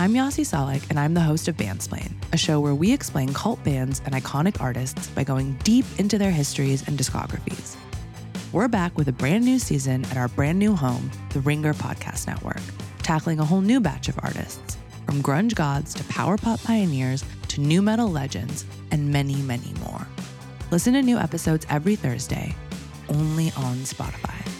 I'm Yasi Salek, and I'm the host of Bandsplain, a show where we explain cult bands and iconic artists by going deep into their histories and discographies. We're back with a brand new season at our brand new home, the Ringer Podcast Network, tackling a whole new batch of artists, from grunge gods to power pop pioneers to new metal legends, and many, many more. Listen to new episodes every Thursday, only on Spotify.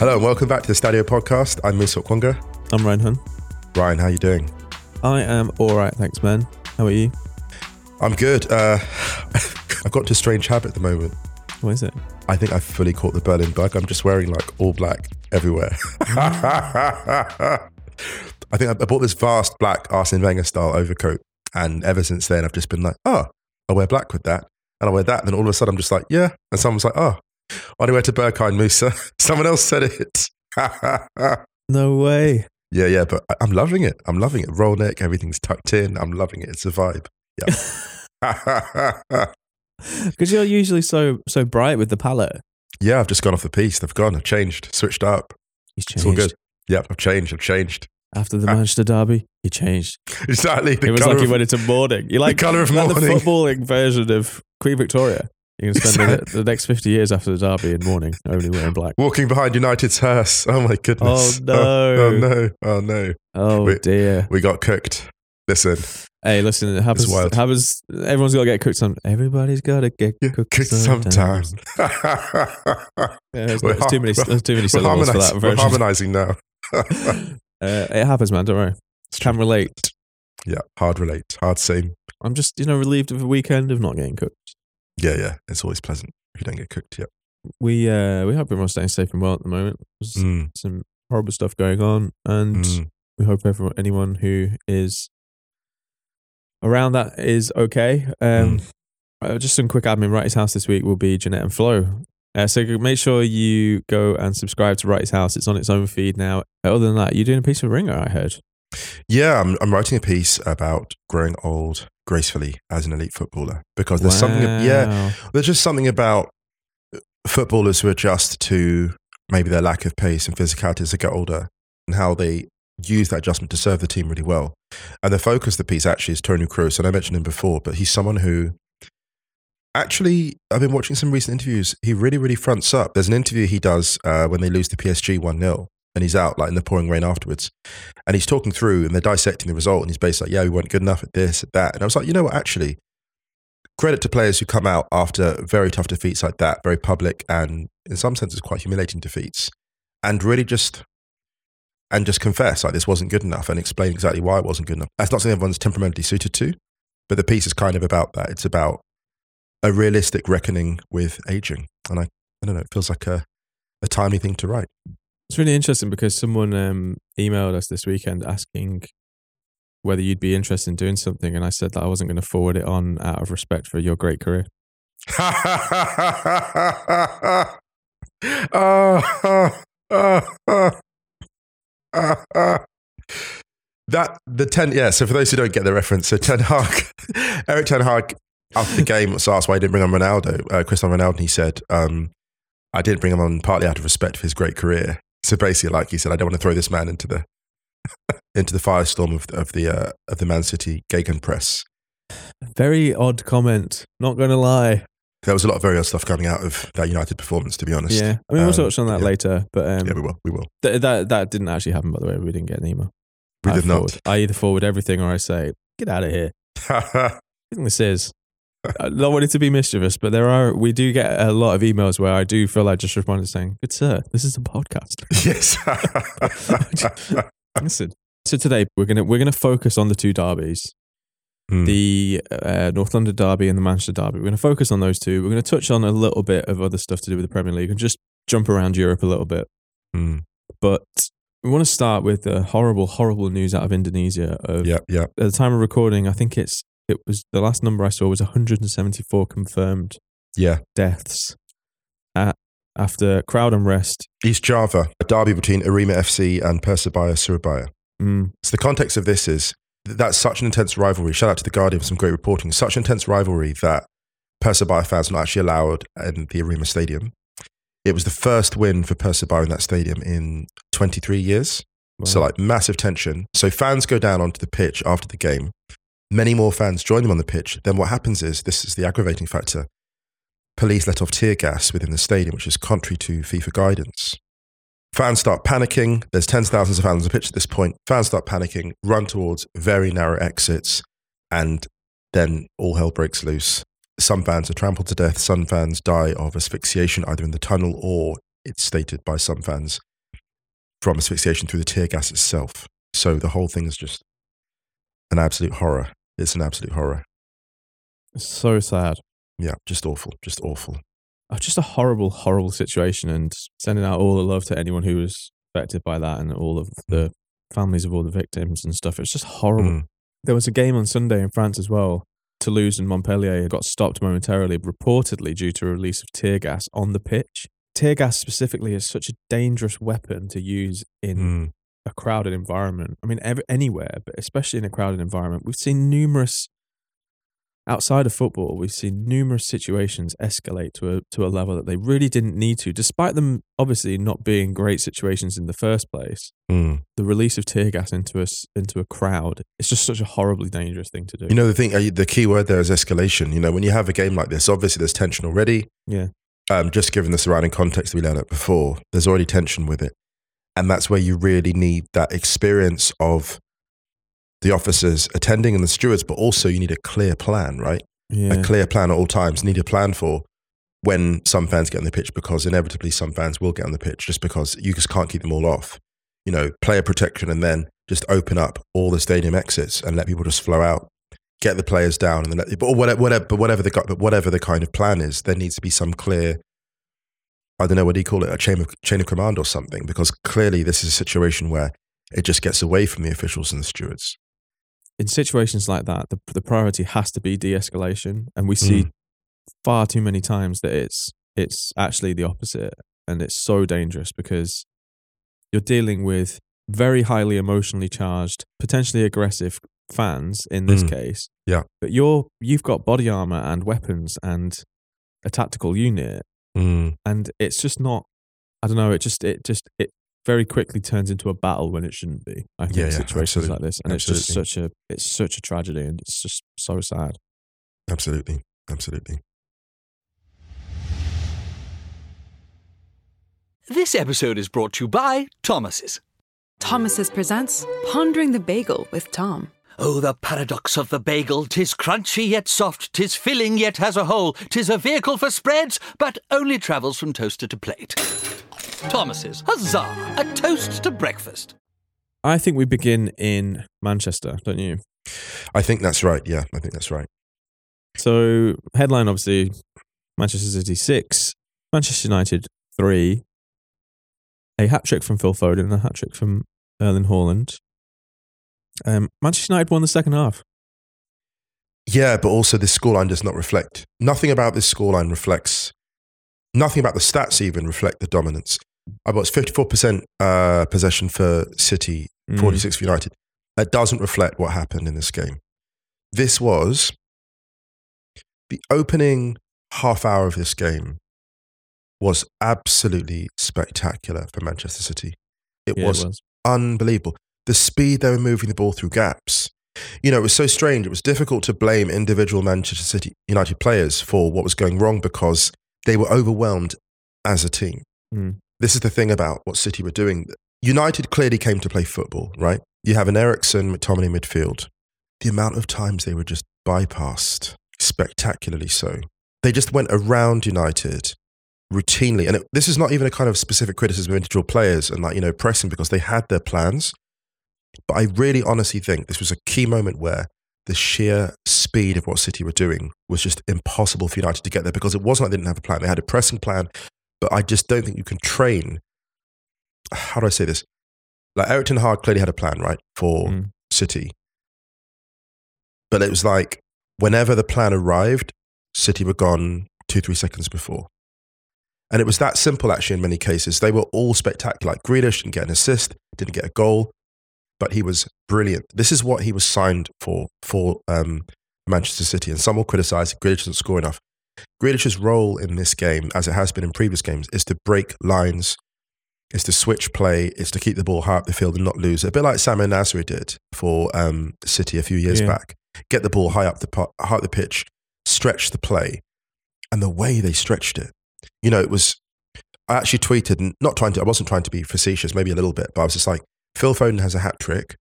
Hello and welcome back to the Stadio podcast. I'm Musa Okwonga. I'm Ryan Hunn. Ryan, how are you doing? I am all right, thanks, man. How are you? I'm good. Uh, I've got to a strange habit at the moment. What is it? I think I've fully caught the Berlin bug. I'm just wearing like all black everywhere. I think I bought this vast black Arsene Wenger style overcoat, and ever since then I've just been like, oh, I'll wear black with that, and I'll wear that, and then all of a sudden I'm just like, yeah, and someone's like, oh, do you wear to Berghain, Musa? Someone else said it. No way. Yeah, yeah, but I'm loving it. I'm loving it. Roll neck, everything's tucked in. I'm loving it. It's a vibe. Yeah. Because you're usually so so bright with the palette. yeah, I've just gone off the piece. I've gone. I've changed, switched up. He's It's changed. all good. Yeah, I've changed. I've changed. After the ah. Manchester derby, he changed. Exactly. The it was like he of- went into mourning. You like, colour of like mourning. the footballing version of Queen Victoria. You can spend the, the next 50 years after the derby in mourning, only wearing black. walking behind United's hearse. Oh my goodness. Oh, no. Oh, no. Oh no. Oh, Wait. dear. We got cooked. Listen, Hey, listen, it happens. wild. happens everyone's got to get cooked some. Everybody's got to get cooked, cooked. Yeah, there's, We're there's too many, there's too many syllables for that We're version. harmonizing now. Uh, it happens, man. Don't worry. Can relate. yeah, hard relate. Hard same. I'm just, you know, relieved of a weekend of not getting cooked. Yeah, yeah. It's always pleasant if you don't get cooked. Yeah. We uh we hope everyone's staying safe and well at the moment. There's Mm, some horrible stuff going on, and mm. we hope everyone, anyone who is around that is okay. Um, Mm. uh, just some quick admin. Wrighty's House this week will be Jeanette and Flo. Uh, so make sure you go and subscribe to Wrighty's House. It's on its own feed now. Other than that, you're doing a piece of Ringer, I heard. Yeah, I'm, I'm writing a piece about growing old gracefully as an elite footballer because there's something, yeah, there's just something about footballers who adjust to maybe their lack of pace and physicality as they get older and how they use that adjustment to serve the team really well. And the focus of the piece actually is Toni Kroos. and I mentioned him before, but he's someone who actually, I've been watching some recent interviews. He really, really fronts up. There's an interview he does uh, when they lose to PSG 1 0, and he's out like in the pouring rain afterwards. And he's talking through and they're dissecting the result, and he's basically like, yeah, we weren't good enough at this, at that. And I was like, you know what, actually, credit to players who come out after very tough defeats like that, very public and in some senses quite humiliating defeats, and really just and just confess like this wasn't good enough and explain exactly why it wasn't good enough. That's not something everyone's temperamentally suited to, but the piece is kind of about that. It's about a realistic reckoning with aging, and I, I don't know, it feels like a a timely thing to write. It's really interesting because someone um, emailed us this weekend asking whether you'd be interested in doing something, and I said that I wasn't going to forward it on out of respect for your great career. Ah, ah, ah. that the ten yeah. So for those who don't get the reference, so Ten Hag, Erik Ten Hag after the game was asked why he didn't bring on Ronaldo, uh, Cristiano Ronaldo, and he said, um, "I didn't bring him on partly out of respect for his great career." So basically, like he said, I don't want to throw this man into the into the firestorm of of the uh, of the Man City Gegenpress. Very odd comment. Not going to lie. There was a lot of very odd stuff coming out of that United performance, to be honest. Yeah, I mean, we'll Um, touch on that yeah. later, but um, Yeah, we will. We will. th- that that didn't actually happen. By the way, we didn't get an email. We I did not. I either forward everything or I say, "Get out of here." I think this is. I don't want it to be mischievous, but there are we do get a lot of emails where I do feel like just responding saying, "Good sir, this is a podcast." yes. Listen. So today we're gonna we're gonna focus on the two derbies, Mm. the uh, North London derby and the Manchester derby. We're gonna focus on those two. We're gonna touch on a little bit of other stuff to do with the Premier League and just jump around Europe a little bit. Mm. But we want to start with the horrible, horrible news out of Indonesia. Of Yeah, yeah. at the time of recording, I think it's it was the last number I saw was 174 confirmed Yeah. deaths at, after crowd unrest. East Java, a derby between Arema FC and Persebaya Surabaya. Mm, So the context of this is that's such an intense rivalry. Shout out to the Guardian for some great reporting. Such intense rivalry that Persebaya fans are not actually allowed in the Arema Stadium. It was the first win for Persebaya in that stadium in 23 years. So like massive tension. So fans go down onto the pitch after the game. Many more fans join them on the pitch. Then what happens is this is the aggravating factor. Police let off tear gas within the stadium, which is contrary to FIFA guidance. Fans start panicking. There's tens of thousands of fans on the pitch at this point. Fans start panicking, run towards very narrow exits, and then all hell breaks loose. Some fans are trampled to death. Some fans die of asphyxiation, either in the tunnel or it's stated by some fans from asphyxiation through the tear gas itself. So the whole thing is just an absolute horror. It's an absolute horror. so sad. Yeah, just awful. Just awful. Oh, just a horrible, horrible situation, and sending out all the love to anyone who was affected by that, and all of the families of all the victims and stuff. It's just horrible. Mm. There was a game on Sunday in France as well. Toulouse and Montpellier got stopped momentarily, reportedly due to a release of tear gas on the pitch. Tear gas specifically is such a dangerous weapon to use in Mm. A crowded environment. I mean, anywhere, but especially in a crowded environment. We've seen numerous outside of football. We've seen numerous situations escalate to a to a level that they really didn't need to, despite them obviously not being great situations in the first place. Mm. The release of tear gas into a into a crowd it's just such a horribly dangerous thing to do. You know, the thing, uh, the key word there is escalation. You know, when you have a game like this, obviously there's tension already. yeah, Um, just given the surrounding context we learned at before, there's already tension with it. And that's where you really need that experience of the officers attending and the stewards, but also you need a clear plan, right? yeah. a clear plan at all times. Need a plan for when some fans get on the pitch because inevitably some fans will get on the pitch just because you just can't keep them all off. You know, player protection and then just open up all the stadium exits and let people just flow out. Get the players down and then let, but whatever, whatever, but whatever the but whatever the kind of plan is, there needs to be some clear. I don't know what do you call it, a chain of chain of command or something, because clearly this is a situation where it just gets away from the officials and the stewards. in situations like that, the the priority has to be de-escalation, and we see Mm. far too many times that it's it's actually the opposite, and it's so dangerous because you're dealing with very highly emotionally charged, potentially aggressive fans in this Mm. case. Yeah. but you're you've got body armor and weapons and a tactical unit, Mm. and it's just not. I don't know. It just it just it very quickly turns into a battle when it shouldn't be. I think Yeah, yeah, situations like this, and it's just such a it's such a tragedy, and it's just so sad. Absolutely, absolutely. This episode is brought to you by Thomas's. Thomas's presents Pondering the Bagel with Tom. Oh, the paradox of the bagel! Tis crunchy yet soft, tis filling yet has a hole, tis a vehicle for spreads, but only travels from toaster to plate. Thomas's, huzzah! A toast to breakfast. I think we begin in Manchester, don't you? I think that's right. Yeah, I think that's right. So headline obviously Manchester City six, Manchester United three. A hat trick from Phil Foden and a hat trick from Erling Haaland. Um, Manchester United won the second half. Yeah, but also this scoreline does not reflect. Nothing about this scoreline reflects nothing about the stats even reflect the dominance. I was 54% uh, possession for City, Mm. 46 for United. That doesn't reflect what happened in this game. This was the opening half hour of this game was absolutely spectacular for Manchester City. It Yeah, was unbelievable. The speed they were moving the ball through gaps. You know, it was so strange. It was difficult to blame individual Manchester City United players for what was going wrong because they were overwhelmed as a team. Mm. This is the thing about what City were doing. United clearly came to play football, right? You have an Eriksen, McTominay midfield. The amount of times they were just bypassed, spectacularly so. They just went around United routinely. And it, this is not even a kind of specific criticism of individual players and like, you know, pressing because they had their plans. But I really honestly think this was a key moment where the sheer speed of what City were doing was just impossible for United to get there because it wasn't like they didn't have a plan. They had a pressing plan, but I just don't think you can train. How do I say this? Like Erik Ten Hag clearly had a plan, right, for Mm. City. But it was like whenever the plan arrived, City were gone two, three seconds before. And it was that simple, actually, in many cases. They were all spectacular. Like Grealish didn't get an assist, didn't get a goal, but he was brilliant. This is what he was signed for, for um, Manchester City. And some will criticize Grealish doesn't score enough. Grealish's role in this game, as it has been in previous games, is to break lines, is to switch play, is to keep the ball high up the field and not lose. A bit like Samir Nasri did for um, City a few years Yeah. back. Get the ball high up the, high up the pitch, stretch the play. And the way they stretched it, you know, it was, I actually tweeted, and not trying to, I wasn't trying to be facetious, maybe a little bit, but I was just like, Phil Foden has a hat trick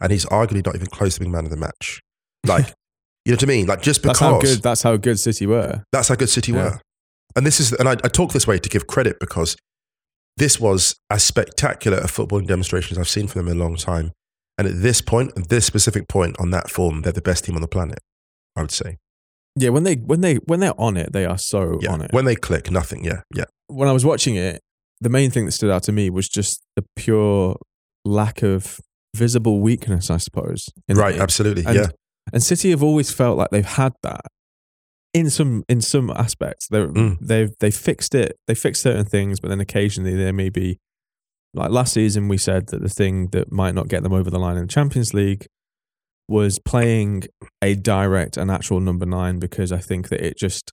and he's arguably not even close to being man of the match. Like, you know what I mean? Like, just because That's how good. That's how good City were. that's how good City Yeah. were. And this is, and I, I talk this way to give credit because this was as spectacular a footballing demonstration as I've seen from them in a long time. And at this point, at this specific point on that form, they're the best team on the planet, I would say. Yeah, when they when they when they're on it, they are so Yeah. on it. When they click, nothing. Yeah. Yeah. when I was watching it, the main thing that stood out to me was just the pure lack of visible weakness, I suppose. Right. Absolutely. And, yeah. and City have always felt like they've had that in some in some aspects. They Mm. they've they fixed it. They fixed certain things, but then occasionally there may be like last season we said that the thing that might not get them over the line in the Champions League was playing a direct and actual number nine because I think that it just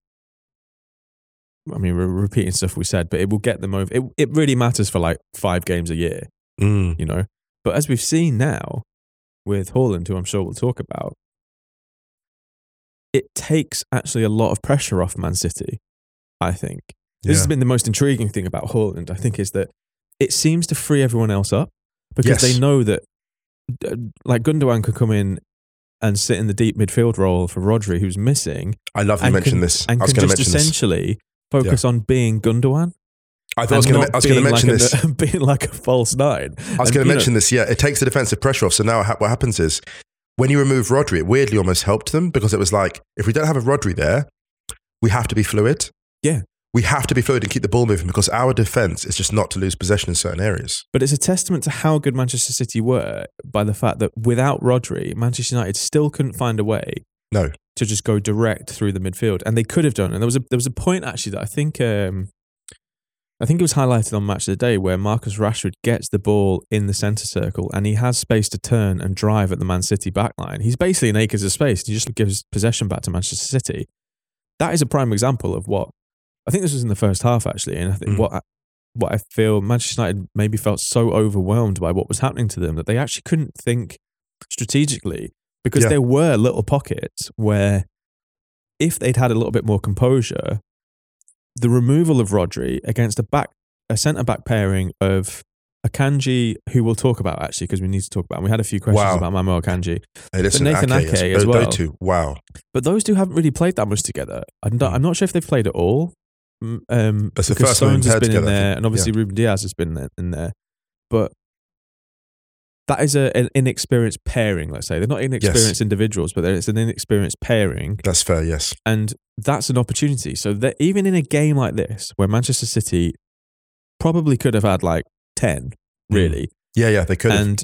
I mean, we're repeating stuff we said, but it will get them over. It, it really matters for like five games a year, Mm. you know? But as we've seen now with Haaland, who I'm sure we'll talk about, it takes actually a lot of pressure off Man City, I think. This has been the most intriguing thing about Haaland, I think, is that it seems to free everyone else up because Yes. they know that, uh, like, Gundogan could come in and sit in the deep midfield role for Rodri, who's missing, I love you mentioned this. and I was can going to just mention this. essentially focus on being Gundogan. I thought I was going to I was going to mention like this. A, being like a false nine. I was going to mention this. Yeah, it takes the defensive pressure off. So now ha- what happens is when you remove Rodri, it weirdly almost helped them because it was like if we don't have a Rodri there, we have to be fluid. Yeah. we have to be fluid and keep the ball moving because our defense is just not to lose possession in certain areas. But it's a testament to how good Manchester City were by the fact that without Rodri, Manchester United still couldn't find a way No, to just go direct through the midfield, and they could have done. And there was a there was a point actually that I think um, I think it was highlighted on Match of the Day where Marcus Rashford gets the ball in the centre circle and he has space to turn and drive at the Man City backline. He's basically in acres of space. He just gives possession back to Manchester City. That is a prime example of what I think this was in the first half actually, and I think Mm. what I, what I feel Manchester United maybe felt so overwhelmed by what was happening to them that they actually couldn't think strategically because Yeah. there were little pockets where if they'd had a little bit more composure, the removal of Rodri against a back a centre back pairing of Akanji, who we'll talk about actually because we need to talk about. And we had a few questions Wow. about Mamo Akanji, hey, listen, Nathan Ake, Ake as well. Those two, wow. but those two haven't really played that much together. I'm not, Mm. I'm not sure if they've played at all. Um, That's the first time Stones they've has been in together, I there, and obviously Ruben Dias has been in- in there. But that is a, an inexperienced pairing. Let's say they're not inexperienced individuals, but it's an inexperienced pairing, That's fair. Yes. and that's an opportunity. So that even in a game like this, where Manchester City probably could have had like ten, hmm. really, Yeah, yeah. They could. have. and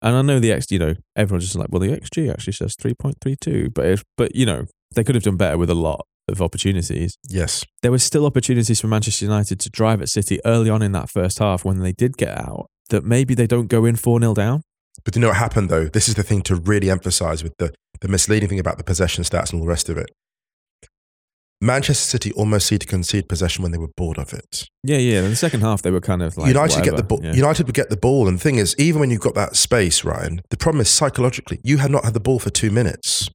and I know the X, you know, everyone's just like, well, the XG actually says three point three two, but if, but you know, they could have done better with a lot. of opportunities. Yes. There were still opportunities for Manchester United to drive at City early on in that first half when they did get out. That maybe they don't go in four 0 down. But you know what happened though? This is the thing to really emphasize with the, the misleading thing about the possession stats and all the rest of it. Manchester City almost seemed to concede possession when they were bored of it. Yeah, yeah. In the second half, they were kind of like United get the ball. yeah. United would get the ball, and the thing is, even when you've got that space, Ryan, the problem is psychologically, you have not had the ball for two minutes.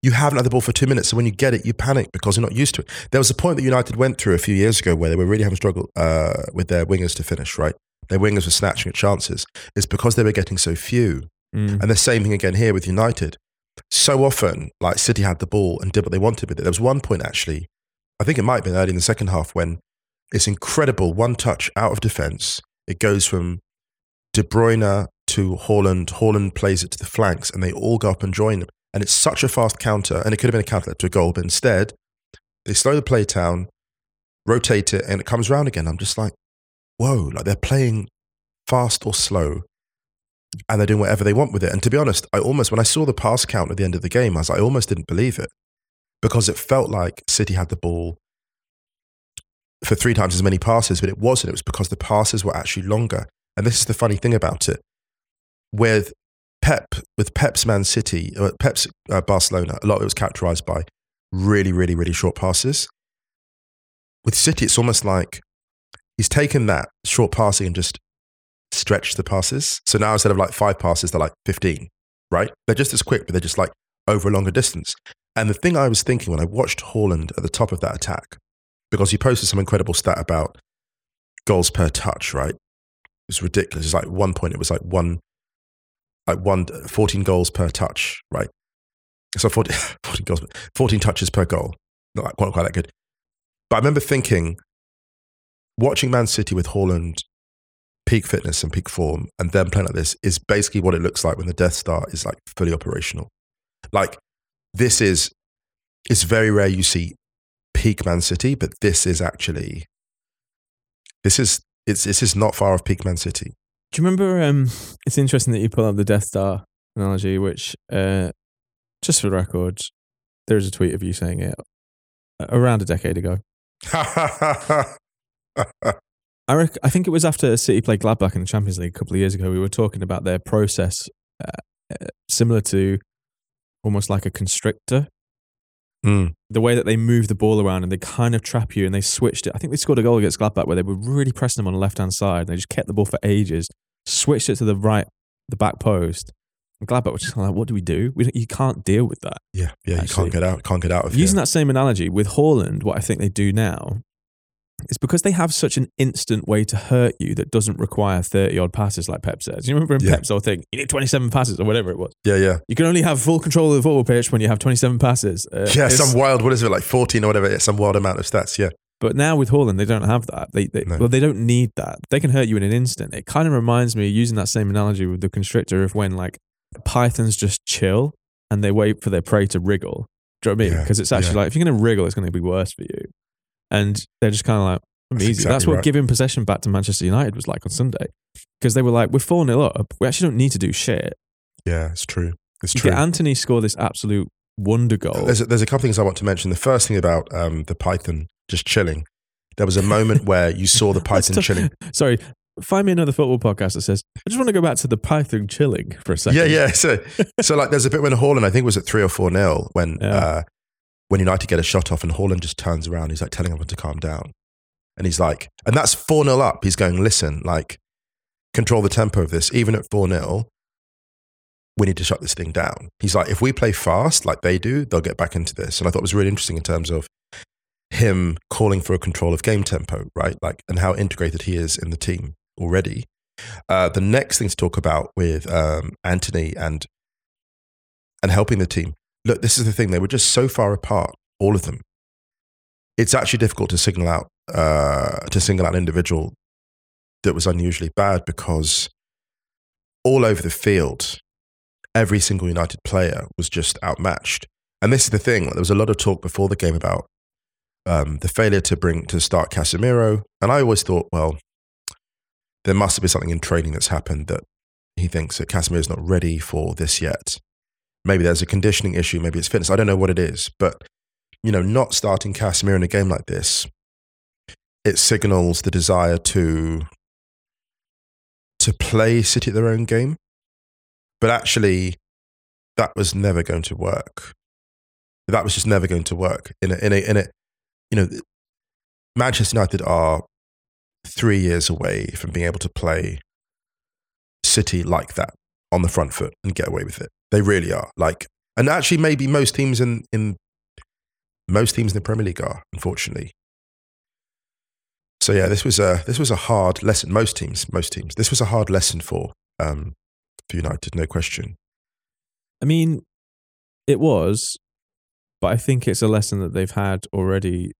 You haven't had the ball for two minutes, so when you get it, you panic because you're not used to it. There was a point that United went through a few years ago where they were really having struggle uh, with their wingers to finish. Right, their wingers were snatching at chances. It's because they were getting so few. Mm. And the same thing again here with United. So often, like City had the ball and did what they wanted with it. There was one point actually, I think it might have been early in the second half when it's incredible one touch out of defence. It goes from De Bruyne to Haaland. Haaland plays it to the flanks, and they all go up and join them. And it's such a fast counter, and it could have been a counter to a goal, but instead they slow the play down, rotate it, and it comes round again. I'm just like, whoa! Like they're playing fast or slow and they're doing whatever they want with it. And to be honest, I almost, when I saw the pass count at the end of the game, I was I almost didn't believe it because it felt like City had the ball for three times as many passes, but it wasn't. It was because the passes were actually longer. And this is the funny thing about it. With Pep, with Pep's Man City, uh, Pep's uh, Barcelona, a lot of it was characterized by really, really, really short passes. With City, it's almost like he's taken that short passing and just stretched the passes. So now instead of like five passes, they're like 15, right? They're just as quick, but they're just like over a longer distance. And the thing I was thinking when I watched Haaland at the top of that attack, because he posted some incredible stat about goals per touch, right? It was ridiculous. It's like one point, it was like one, like one, 14 goals per touch, right? So 14, 14 goals, 14 touches per goal. Not quite, quite that good. But I remember thinking, watching Man City with Haaland peak fitness and peak form and then playing like this is basically what it looks like when the Death Star is like fully operational. Like this is it's very rare you see peak Man City, but this is actually this is it's this is not far off peak Man City. Do you remember? Um, it's interesting that you pull up the Death Star analogy, which, uh, just for the record, there's a tweet of you saying it around a decade ago. I rec- I think it was after City played Gladbach in the Champions League a couple of years ago. We were talking about their process, uh, uh, similar to almost like a constrictor. Mm. The way that they move the ball around and they kind of trap you, and they switched it. I think they scored a goal against Gladbach where they were really pressing them on the left hand side. And they just kept the ball for ages, switched it to the right, the back post. And Gladbach was just like, "What do we do? We don't, you can't deal with that." Yeah, yeah, you can't get out, can't get out of Using here. that same analogy with Haaland, what I think they do now is because they have such an instant way to hurt you that doesn't require 30 odd passes, like Pep says. You remember in Yeah. Pep's whole thing, you need 27 passes or whatever it was. Yeah, yeah, You can only have full control of the football pitch when you have 27 passes. Uh, yeah. Some wild, what is it like fourteen or whatever? Yeah, some wild amount of stats. Yeah, But now with Haaland, they don't have that. They, they No. well, they don't need that. They can hurt you in an instant. It kind of reminds me, using that same analogy with the constrictor, of when like pythons just chill and they wait for their prey to wriggle. Do you know what I mean? Yeah, Because it's actually yeah. like if you're going to wriggle, it's going to be worse for you. And they're just kind of like I'm That's easy. exactly That's what right. giving possession back to Manchester United was like on Sunday, because they were like, we're four 0 up. We actually don't need to do shit. yeah, it's true. It's You true. get Antony score this absolute wonder goal. There's a, there's a couple things I want to mention. The first thing about um, the python just chilling. There was a moment where you saw the python chilling. Sorry, find me another football podcast that says, I just want to go back to the python chilling for a second. Yeah, yeah. So, so like, there's a bit when Haaland, I think it was at three or four nil, when Yeah. uh, when United get a shot off, and Haaland just turns around. He's like telling everyone to calm down, and he's like, and that's four 0 up. He's going, listen, like, control the tempo of this. Even at four 0 we need to shut this thing down. He's like, if we play fast like they do, they'll get back into this. And I thought it was really interesting in terms of him calling for a control of game tempo, right? Like, and how integrated he is in the team already. Uh, the next thing to talk about with um, Antony and and helping the team. Look, this is the thing; they were just so far apart, all of them. It's actually difficult to signal out uh, to single out an individual that was unusually bad because all over the field, every single United player was just outmatched. And this is the thing: there was a lot of talk before the game about um, the failure to bring to start Casemiro, and I always thought, well, there must have been something in training that's happened that he thinks that Casemiro is not ready for this yet. Maybe there's a conditioning issue, maybe it's fitness. I don't know what it is, but you know, not starting Casemiro in a game like this, it signals the desire to to play City at their own game. But actually, that was never going to work. That was just never going to work. In a, in a, in a, you know, Manchester United are three years away from being able to play City like that on the front foot and get away with it. They really are. Like, and actually, maybe most teams in in most teams in the Premier League are, unfortunately. So yeah, this was a this was a hard lesson. Most teams, most teams, this was a hard lesson for um, for United, no question. I mean, it was, but I think it's a lesson that they've had already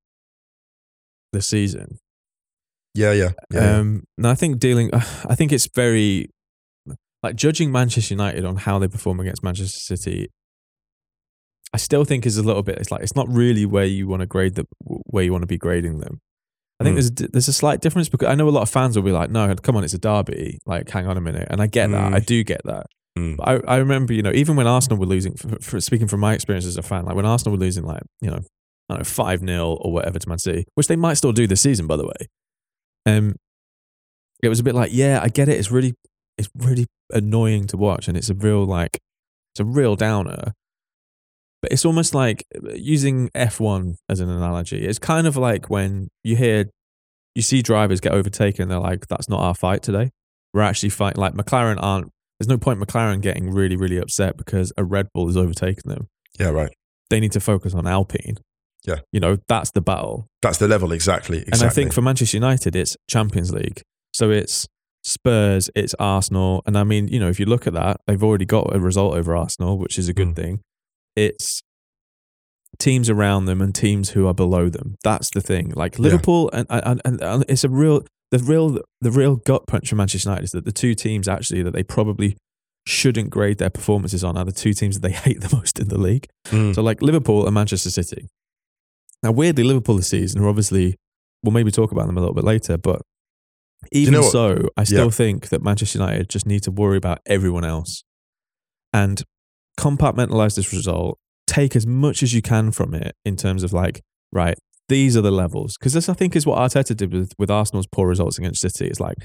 this season. Yeah, yeah, yeah. Um, and I think dealing, I think it's very like judging Manchester United on how they perform against Manchester City. I still think is a little bit. It's like it's not really where you want to grade the where you want to be grading them. I think Mm. there's there's a slight difference because I know a lot of fans will be like, "No, come on, it's a derby." Like, hang on a minute, and I get that. Mm. I do get that. Mm. But I, I remember, you know, even when Arsenal were losing, for, for, speaking from my experience as a fan, like when Arsenal were losing, like you know, I don't know, five 0 or whatever to Man City, which they might still do this season, by the way. Um, it was a bit like, yeah, I get it. It's really, it's really annoying to watch, and it's a real like, it's a real downer. But it's almost like uh, using F1 as an analogy. It's kind of like when you hear, you see drivers get overtaken, they're like, that's not our fight today. We're actually fighting, like McLaren aren't, there's no point McLaren getting really, really upset because a Red Bull has overtaken them. yeah, right. They need to focus on Alpine. Yeah. You know, that's the battle. That's the level exactly. exactly. And I think for Manchester United, it's Champions League. So it's Spurs, it's Arsenal. And I mean, you know, if you look at that, they've already got a result over Arsenal, which is a good Mm. thing. It's teams around them and teams who are below them. That's the thing. Like Liverpool and, and, and, and it's a real the real the real gut punch for Manchester United is that the two teams actually that they probably shouldn't grade their performances on are the two teams that they hate the most in the league. Mm. So like Liverpool and Manchester City. Now weirdly, Liverpool this season are obviously we'll maybe talk about them a little bit later, but even know so, I still Yeah. think that Manchester United just need to worry about everyone else and compartmentalize this result, take as much as you can from it in terms of like, right, these are the levels. Because this, I think, is what Arteta did with, with Arsenal's poor results against City. It's like,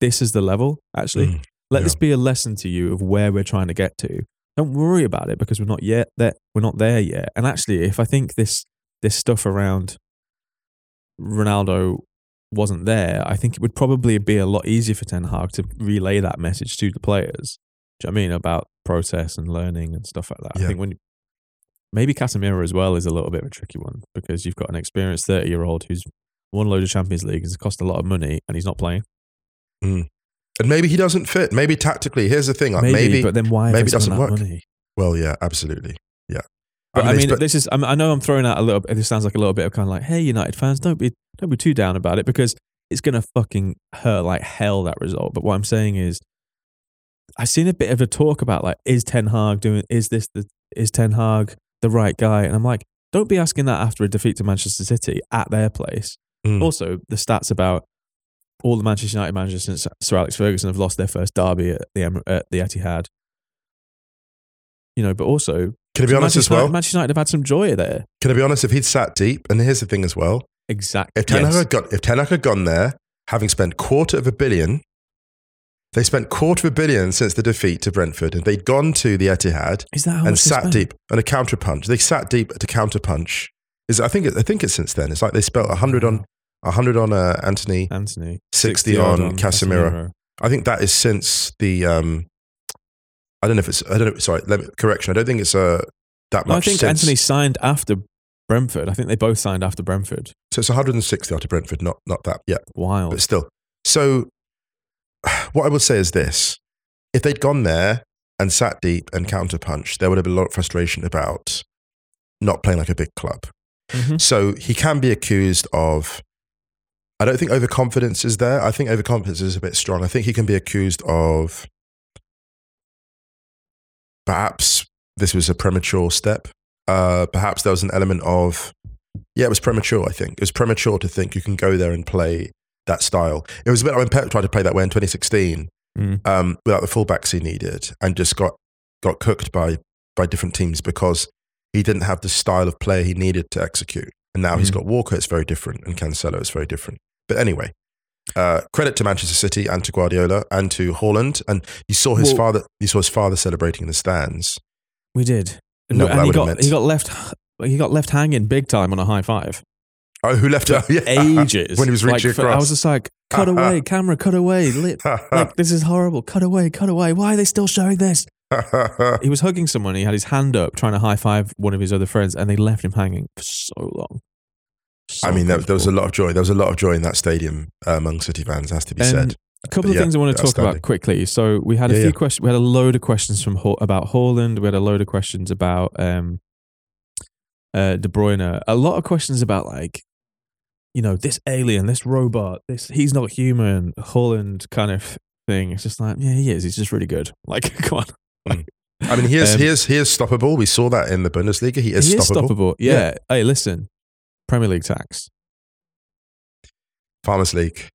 this is the level, actually. Mm. Let Yeah. this be a lesson to you of where we're trying to get to. Don't worry about it because we're not yet there. We're not there yet. And actually, if I think this this stuff around Ronaldo wasn't there, I think it would probably be a lot easier for Ten Hag to relay that message to the players. Do you know what I mean about process and learning and stuff like that? Yeah. I think when maybe Casemiro as well is a little bit of a tricky one because you've got an experienced thirty year old who's won a load of Champions Leagues, has cost a lot of money, and he's not playing. Mm. And maybe he doesn't fit. Maybe tactically, here's the thing. Like maybe, maybe, but then why maybe it doesn't work. money? well, yeah, absolutely. But I this- mean, but- this is. I'm, I know I'm throwing out a little. bit This sounds like a little bit of kind of like, hey, United fans, don't be don't be too down about it because it's gonna fucking hurt like hell that result. But what I'm saying is, I've seen a bit of a talk about like, is Ten Hag doing? Is this the? Is Ten Hag the right guy? And I'm like, don't be asking that after a defeat to Manchester City at their place. Mm. Also, the stats about all the Manchester United managers since Sir Alex Ferguson have lost their first derby at the at the Etihad. You know, but also Can I be honest Manchester as well? United, Manchester United have had some joy there. Can I be honest? If he'd sat deep, and here's the thing as well. Exactly. If Ten Hag had got, if Ten Hag had gone there, having spent quarter of a billion, they spent quarter of a billion since the defeat to Brentford, and they'd gone to the Etihad Is that how and sat deep on a counter punch. They sat deep to counter punch. Is I think it, I think it's since then. It's like they spent hundred on hundred on uh, Antony. Antony. 60 odd on Casemiro. I think that is since the. Um, I don't know if it's. I don't know. Sorry, let me, correction. I don't think it's uh, that No, I much. think since, Antony signed after Brentford. I think they both signed after Brentford. So it's 160 after Brentford. Not not that. Yeah, Wild. but still. So, what I would say is this: if they'd gone there and sat deep and counter punched, there would have been a lot of frustration about not playing like a big club. Mhm. So he can be accused of. I don't think overconfidence is there. I think overconfidence is a bit strong. I think he can be accused of. Perhaps this was a premature step. Uh, perhaps there was an element of, yeah, it was premature. I think it was premature to think you can go there and play that style. It was a bit like when Pep tried to play that way in 2016 Mm. um, without the fullbacks he needed, and just got got cooked by by different teams because he didn't have the style of player he needed to execute. And now he's got Walker, it's very different, and Cancelo, it's very different. But anyway, uh, credit to Manchester City and to Guardiola and to Haaland. And you saw his Well- father. You saw his father celebrating in the stands. We did. No, and he got meant- he got left he got left hanging big time on a high five. Oh, who left out? Yeah. Ages when he was Like, reaching for- across. I was just like, cut away, camera, cut away. Li- like this is horrible. Cut away, cut away. Why are they still showing this? He was hugging someone. He had his hand up, trying to high five one of his other friends, and they left him hanging for so long. So I mean, there, there was a lot of joy. There was a lot of joy in that stadium uh, among City fans, has to be And said. A couple But of yeah, things I want to talk about quickly. So we had a Yeah, few yeah. questions. We had a load of questions from about Haaland. We had a load of questions about um, uh, De Bruyne. A lot of questions about like, you know, this alien, this robot, this he's not human. Haaland kind of thing. It's just like, yeah, he is. He's just really good. Like, come on. Like, I mean, he is, Um, he is, he is stoppable. We saw that in the Bundesliga. He is he stoppable. is stoppable. Yeah. Hey, listen, Premier League tax. Farmers League.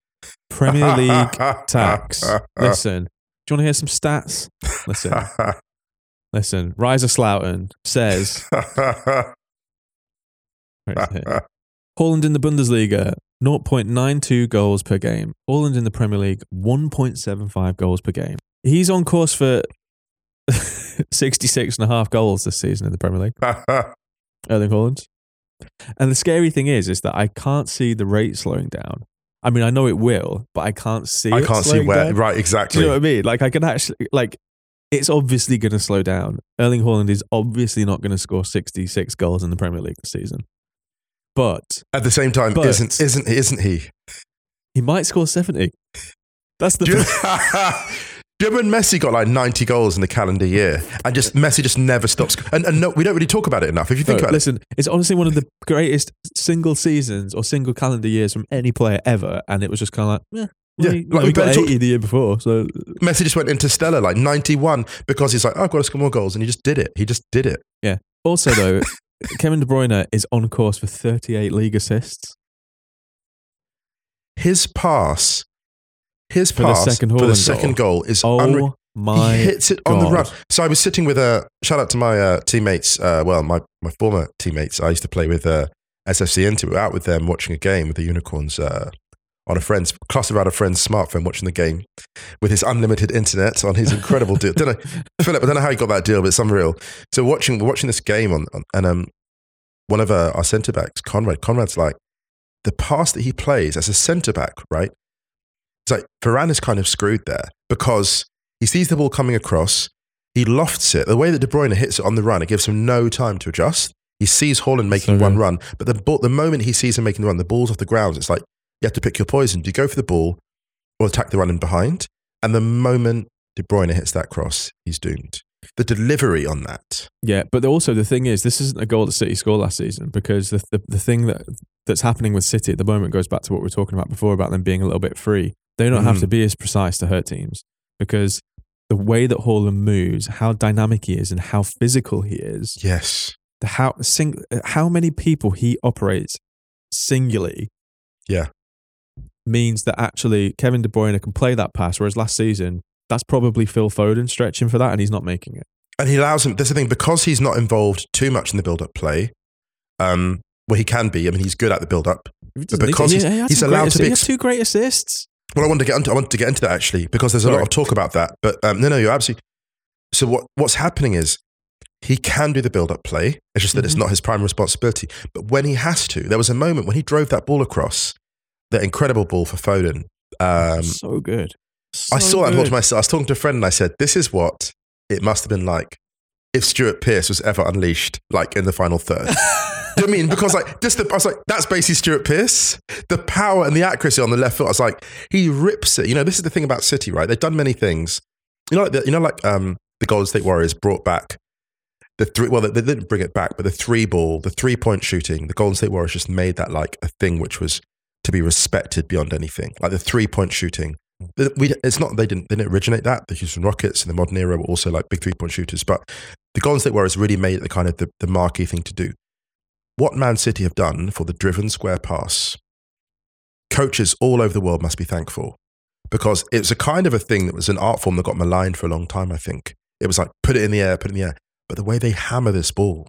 Premier League tax. Listen, do you want to hear some stats? Listen, listen. Riser Slouten says? Haaland in the Bundesliga, 0.92 goals per game. Haaland in the Premier League, 1.75 goals per game. He's on course for 66 and a half goals this season in the Premier League, Erling Haaland. And the scary thing is, is that I can't see the rate slowing down. I mean, I know it will, but I can't see I can't see where. down. Right, Do exactly. you know what I mean? Like, I can actually, like, it's obviously going to slow down. Erling Haaland is obviously not going to score 66 goals in the Premier League this season. But At the same time, But- isn't isn't isn't he? he might score 70. That's the Do you, remember when Messi got like 90 goals in the calendar year and just Messi just never stops? And, and no, we don't really talk about it enough. If you think No, about listen, it's honestly one of the greatest single seasons or single calendar years from any player ever. And it was just kind of like, yeah, Yeah, he, like well, we got better 80 talk- the year before. So Messi just went interstellar like 91 because he's like, oh, I've got to score more goals. And he just did it. He just did it. Yeah. Also, though, Kevin De Bruyne is on course for 38 league assists. His pass, his For the pass second for the second goal, is Oh unreal. my he hits it on the run. So I was sitting with a shout out to my uh, teammates. Uh, well, my my former teammates. I used to play with uh, SFC Inter. We were out with them watching a game with the Unicorns uh, on a friend's clustered around a friend's smartphone watching the game with his unlimited internet on his incredible deal. Don't know, Philip. I don't know how he got that deal, but it's unreal. So watching watching this game on, on and um one of uh, our centre backs, Conrad. Conrad's like the pass that he plays as a centre back, right? It's like Varane is kind of screwed there because he sees the ball coming across, he lofts it. The way that De Bruyne hits it on the run, it gives him no time to adjust. He sees Haaland making So one run, but the ball, the moment he sees him making the run, the ball's off the ground. It's like you have to pick your poison. Do you go for the ball or attack the run in behind? And the moment De Bruyne hits that cross, he's doomed. The delivery on that. Yeah, but also the thing is, this isn't a goal that City scored last season because the, the the thing that that's happening with City at the moment goes back to what we were talking about before about them being a little bit free. They don't have Mhm. to be as precise to hurt teams because the way that Haaland moves, how dynamic he is, and how physical he is, Yes. the how sing, how many people he operates singularly, Yeah. means that actually Kevin De Bruyne can play that pass, whereas last season that's probably Phil Foden stretching for that, and he's not making it. And he allows him, that's the thing, because he's not involved too much in the build up play, um, well, he can be. I mean, he's good at the build up. He because to- he's- he he's great allowed to be ex- two great assists. Well, I wanted to get into, I wanted to get into that actually because there's a lot of talk about that. But um, no, no, you're absolutely. So what what's happening is he can do the build up play. It's just that it's Mhm. not his prime responsibility. But when he has to, there was a moment when he drove that ball across, that incredible ball for Foden. Um, so good. I So saw that and thought to myself. I was talking to a friend and I said, "This is what it must have been like if Stuart Pearce was ever unleashed, like in the final third. Do you know what I mean? Because like just the, I was like, that's basically Stuart Pearce. The power and the accuracy on the left foot. I was like, he rips it. You know, this is the thing about City, right? They've done many things. You know, like the, you know, like um, the Golden State Warriors brought back the three. Well, they, they didn't bring it back, but the three ball, the three point shooting. The Golden State Warriors just made that like a thing which was to be respected beyond anything. Like the three point shooting. We, it's not they didn't they didn't originate that. The Houston Rockets in the modern era were also like big three point shooters, but the Golden State Warriors really made it the kind of the, the marquee thing to do. What Man City have done for the driven square pass, coaches all over the world must be thankful because it was a kind of a thing that was an art form that got maligned for a long time. I think it was like put it in the air, put it in the air, but the way they hammer this ball,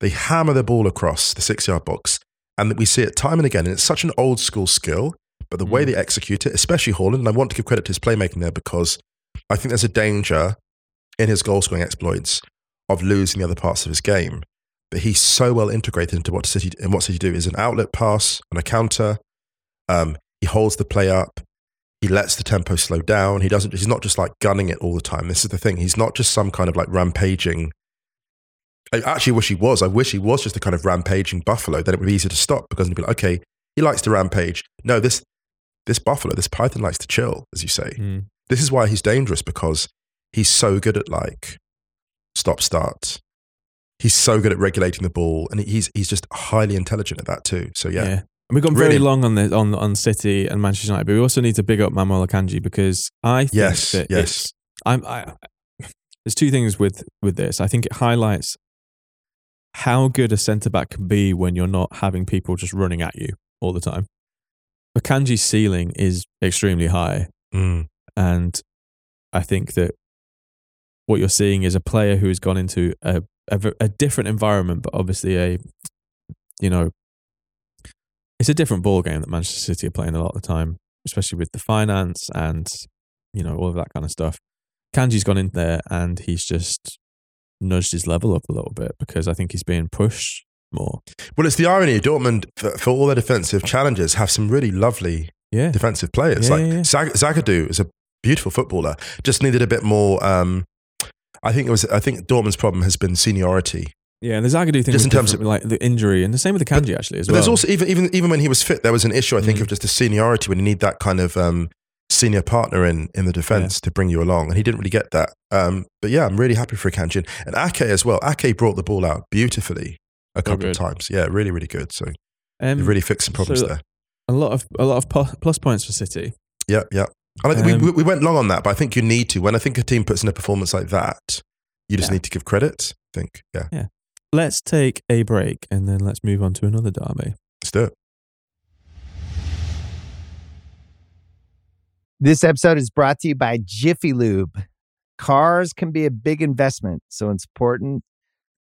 They hammer the ball across the six yard box, and that we see it time and again. And it's such an old school skill, but the way Mm. they execute it, especially Haaland, and I want to give credit to his playmaking there because I think there's a danger in his goal scoring exploits of losing the other parts of his game. But he's so well integrated into what City and what City do is an outlet pass and a counter. Um, he holds the play up. He lets the tempo slow down. He doesn't. He's not just like gunning it all the time. This is the thing. He's not just some kind of like rampaging. I actually wish he was. I wish he was just a kind of rampaging buffalo. Then it would be easier to stop because it'd be like, okay, he likes to rampage. No, this this buffalo, this python likes to chill, as you say. Mm. This is why he's dangerous because he's so good at like stop start. He's so good at regulating the ball, and he's he's just highly intelligent at that too. So yeah, yeah. And we've gone Really- very long on the on on City and Manchester United, but we also need to big up Manuel Akanji because I think Yes, that yes. I'm I there's two things with with this. I think it highlights how good a centre back can be when you're not having people just running at you all the time. Akanji's ceiling is extremely high, Mm. and I think that what you're seeing is a player who has gone into a a different environment, but obviously a you know it's a different ball game that Manchester City are playing a lot of the time, especially with the finance and you know all of that kind of stuff. Kanji's gone in there and he's just nudged his level up a little bit because I think he's being pushed more. Well, it's the irony. Dortmund, for, for all their defensive challenges, have some really lovely Yeah, defensive players. Yeah, like yeah, yeah. Zag- Zagadou is a beautiful footballer. Just needed a bit more. Um, I think it was. I think Dortmund's problem has been seniority. yeah. And the Zagadou thing, Just in terms of like the injury, and the same with the Kanji actually as But well. there's also even even even when he was fit, there was an issue. I think Mm. of just the seniority when you need that kind of um, senior partner in in the defense to bring you along, and he didn't really get that. Um, but yeah, I'm really happy for Akanji and Ake as well. Ake brought the ball out beautifully a couple of times. Yeah, really, really good. So um, really fixed some problems so- there. a lot of a lot of plus points for City. Yeah, yeah. And I Um, we, we went long on that, but I think you need to. When I think a team puts in a performance like that, you just Yeah. need to give credit. I think, yeah. yeah, Let's take a break and then let's move on to another derby. let's do it. This episode is brought to you by Jiffy Lube. Cars can be a big investment, so it's important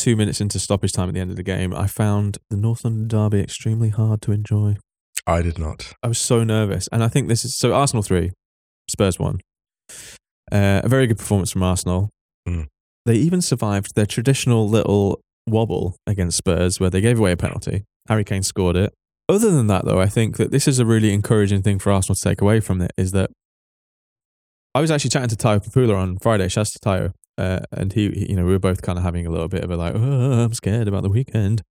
two minutes into stoppage time at the end of the game, I found the North London derby extremely hard to enjoy. I did not. I was so nervous, and I think this is so. Arsenal three, Spurs one. Uh, a very good performance from Arsenal. Mm. They even survived their traditional little wobble against Spurs, where they gave away a penalty. Harry Kane scored it. Other than that, though, I think that this is a really encouraging thing for Arsenal to take away from it. Is that I was actually chatting to Tayo Popoola on Friday. Shouts to Tayo, uh, and he, he- you know, we were both kind of having a little bit of a like, oh, I'm scared about the weekend.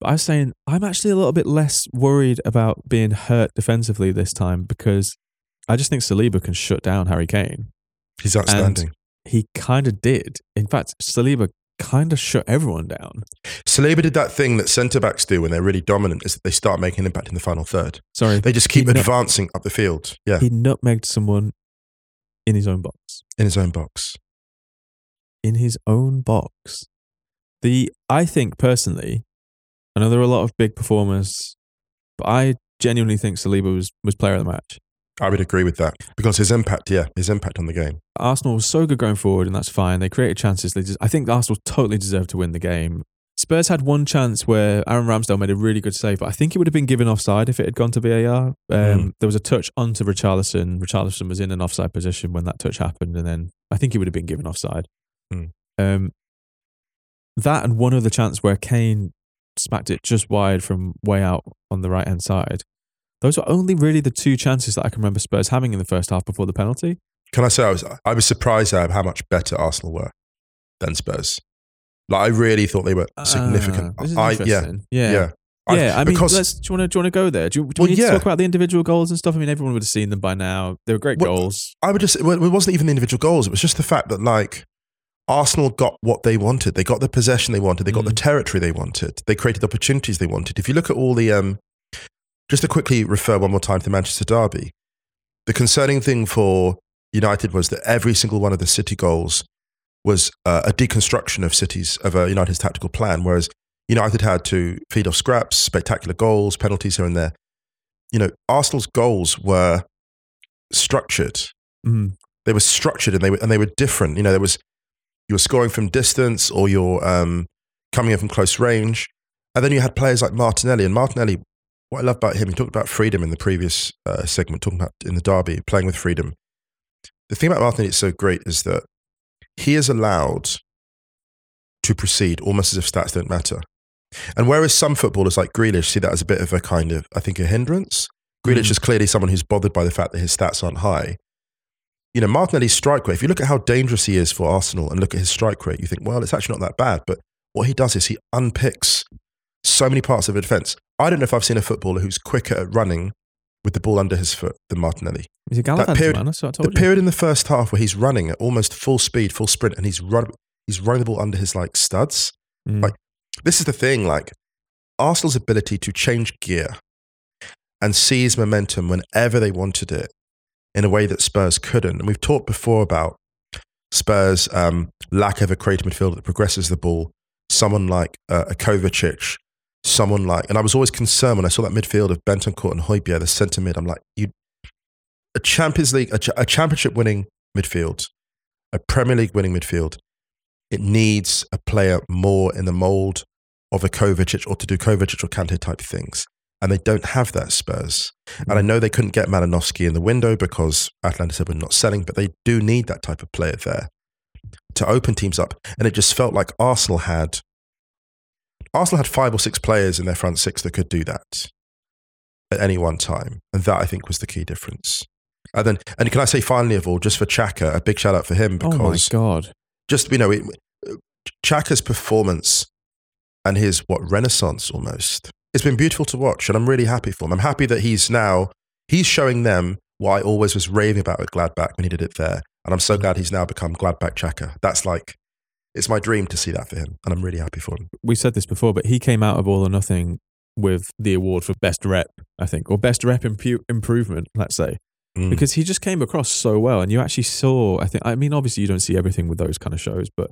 But I was saying I'm actually a little bit less worried about being hurt defensively this time because I just think Saliba can shut down Harry Kane. He's outstanding. He kind of did. In fact, Saliba kind of shut everyone down. Saliba did that thing that centre backs do when they're really dominant, is that they start making an impact in the final third. Sorry, They just keep nut- advancing up the field. Yeah, he nutmegged someone in his own box. in his own box. in his own box. The I think personally, I know there are a lot of big performers, but I genuinely think Saliba was was player of the match. I would agree with that because his impact, yeah, his impact on the game. Arsenal was so good going forward, and that's fine. They created chances. They just, I think Arsenal totally deserved to win the game. Spurs had one chance where Aaron Ramsdale made a really good save, but I think it would have been given offside if it had gone to VAR. Um, Mm. There was a touch onto Richarlison. Richarlison was in an offside position when that touch happened, and then I think he would have been given offside. Mm. Um, that and one other chance where Kane smacked it just wide from way out on the right hand side. Those were only really the two chances that I can remember Spurs having in the first half before the penalty. Can I say I was I was surprised at how much better Arsenal were than Spurs. Like I really thought they were significant. Ah, this is I yeah yeah. yeah Yeah, I mean, because let's, do you want to do you want to go there? Do, you, do Well, we need yeah. to talk about the individual goals and stuff? I mean, everyone would have seen them by now. They were great Well, goals. I would just well, it wasn't even the individual goals. It was just the fact that like Arsenal got what they wanted. They got the possession they wanted. They got the Mm. territory they wanted. They created the opportunities they wanted. If you look at all the um, just to quickly refer one more time to the Manchester derby, the concerning thing for United was that every single one of the City goals was uh, a deconstruction of cities of uh, United's tactical plan, whereas United had to feed off scraps, spectacular goals, penalties here and there. You know, Arsenal's goals were structured Mm. they were structured and they were and they were different. You know, there was you were scoring from distance or you're um, coming in from close range, and then you had players like Martinelli. And Martinelli, what I love about him, he talked about freedom in the previous uh, segment, talking about in the derby, playing with freedom. The thing about Martinelli that's so great is that he is allowed to proceed almost as if stats don't matter. And whereas some footballers like Grealish see that as a bit of a kind of, I think, a hindrance, Grealish Mm. is clearly someone who's bothered by the fact that his stats aren't high you know, Martinelli's strike rate, if you look at how dangerous he is for Arsenal and look at his strike rate, you think, well, it's actually not that bad. But what he does is he unpicks so many parts of a defence. I don't know if I've seen a footballer who's quicker at running with the ball under his foot than Martinelli. He's a period- man. That's what I The you. period in the first half where he's running at almost full speed, full sprint, and he's run, he's running the ball under his like studs. Mm. like- This is the thing, like Arsenal's ability to change gear and seize momentum whenever they wanted it in a way that Spurs couldn't. And we've talked before about Spurs' um, lack of a creative midfielder that progresses the ball. Someone like uh, a Kovacic, someone like, and I was always concerned when I saw that midfield of Bentancur and Højbjerg, the centre mid. I'm like, you, a Champions League, a, a championship winning midfield, a Premier League winning midfield, it needs a player more in the mould of a Kovacic or to do Kovacic or Kante type things. And they don't have that Spurs. And I mm. know they couldn't get Malinovskyi in the window because Atalanta said we're not selling, but they do need that type of player there to open teams up. And it just felt like Arsenal had Arsenal had five or six players in their front six that could do that at any one time. And that I think was the key difference. And then and can I say finally of all, just for Xhaka, a big shout out for him because. oh my god. just you know, it, Xhaka's performance and his what renaissance almost. It's been beautiful to watch, and I'm really happy for him. I'm happy that he's now he's showing them what I always was raving about with Gladbach when he did it there, and I'm so glad he's now become Gladbach Xhaka. That's like it's my dream to see that for him, and I'm really happy for him. We said this before, but he came out of All or Nothing with the award for best rep, I think, or best rep impu- improvement, let's say, Mm. because he just came across so well, and you actually saw. I think. I mean, obviously, you don't see everything with those kind of shows, but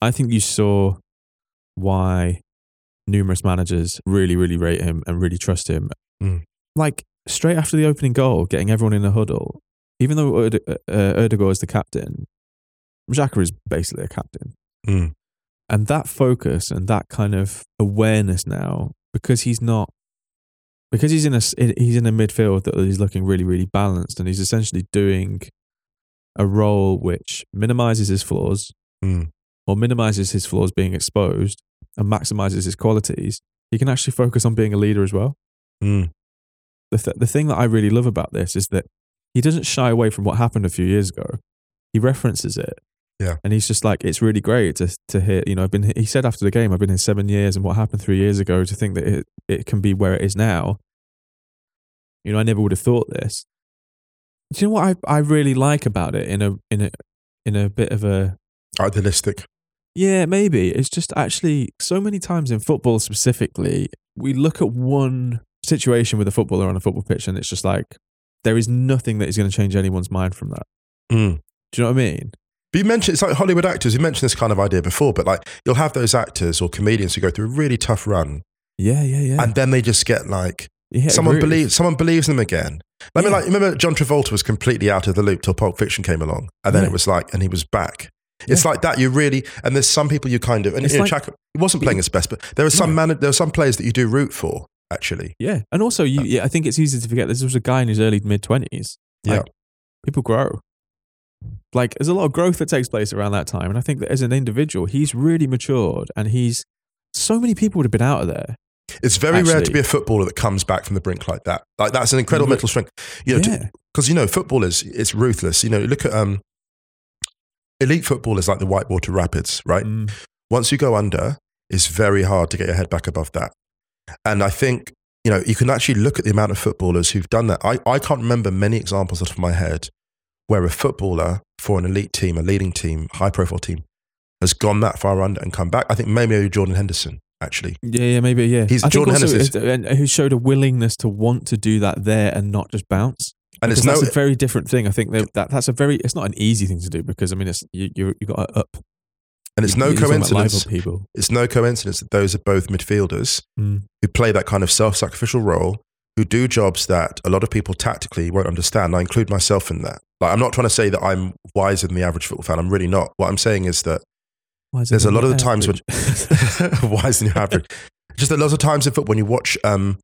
I think you saw why numerous managers really, really rate him and really trust him. Mm. Like straight after the opening goal, getting everyone in a huddle, even though Erde- uh, Ødegaard is the captain, Xhaka is basically a captain. Mm. And that focus and that kind of awareness now, because he's not, because he's in a he's in a midfield that is looking really, really balanced, and he's essentially doing a role which minimizes his flaws, Mm. or minimizes his flaws being exposed, and maximizes his qualities. He can actually focus on being a leader as well. Mm. The th- the thing that I really love about this is that he doesn't shy away from what happened a few years ago. He references it. Yeah. And he's just like, it's really great to to hear, you know, I've been, he said after the game, I've been here seven years and what happened three years ago to think that it, it can be where it is now. You know, I never would have thought this. Do you know what I, I really like about it in a, in a, in a bit of a, Idealistic. Yeah, maybe. It's just actually so many times in football specifically, we look at one situation with a footballer on a football pitch and it's just like there is nothing that is going to change anyone's mind from that. Mm. Do you know what I mean? But you mentioned it's like Hollywood actors. You mentioned this kind of idea before, but like you'll have those actors or comedians who go through a really tough run, Yeah, yeah, yeah. and then they just get like a someone believes someone believes them again. I mean, Yeah. like remember John Travolta was completely out of the loop till Pulp Fiction came along, and then Yeah. it was like, and he was back. It's like that. You really, and there's some people you kind of, and It's you know, like- Xhaka, he wasn't playing his best, but there are some man, there are some players that you do root for actually. Yeah, and also Uh, you. Yeah, I think it's easy to forget. This was a guy in his early mid twenties. Yeah. people grow. Like there's a lot of growth that takes place around that time, and I think that as an individual, he's really matured, and he's so many people would have been out of there. It's very rare to be a footballer that comes back from the brink like that. Like that's an incredible mental strength. You know, yeah, because you know footballers, it's ruthless. You know, look at um, elite footballers like the Whitewater Rapids, right? Mm, once you go under, it's very hard to get your head back above that. And I think, you know, you can actually look at the amount of footballers who've done that. I, I can't remember many examples out of my head where a footballer for an elite team, a leading team, high profile team, has gone that far under and come back. I think maybe Jordan Henderson, actually. yeah, yeah, maybe, yeah. He's- I Jordan also Henderson's- it- and who showed a willingness to want to do that there and not just bounce. And Because it's no, that's a very different thing. I think that, that that's a very. It's not an easy thing to do because I mean, it's you you you got to up. and it's no you're coincidence. people. It's no coincidence that those are both midfielders Mm. who play that kind of self sacrificial role, who do jobs that a lot of people tactically won't understand. I include myself in that. Like, I'm not trying to say that I'm wiser than the average football fan. I'm really not. What I'm saying is that There's a lot of the times when wiser than the average. Just a lot of times in football, when you watch, um,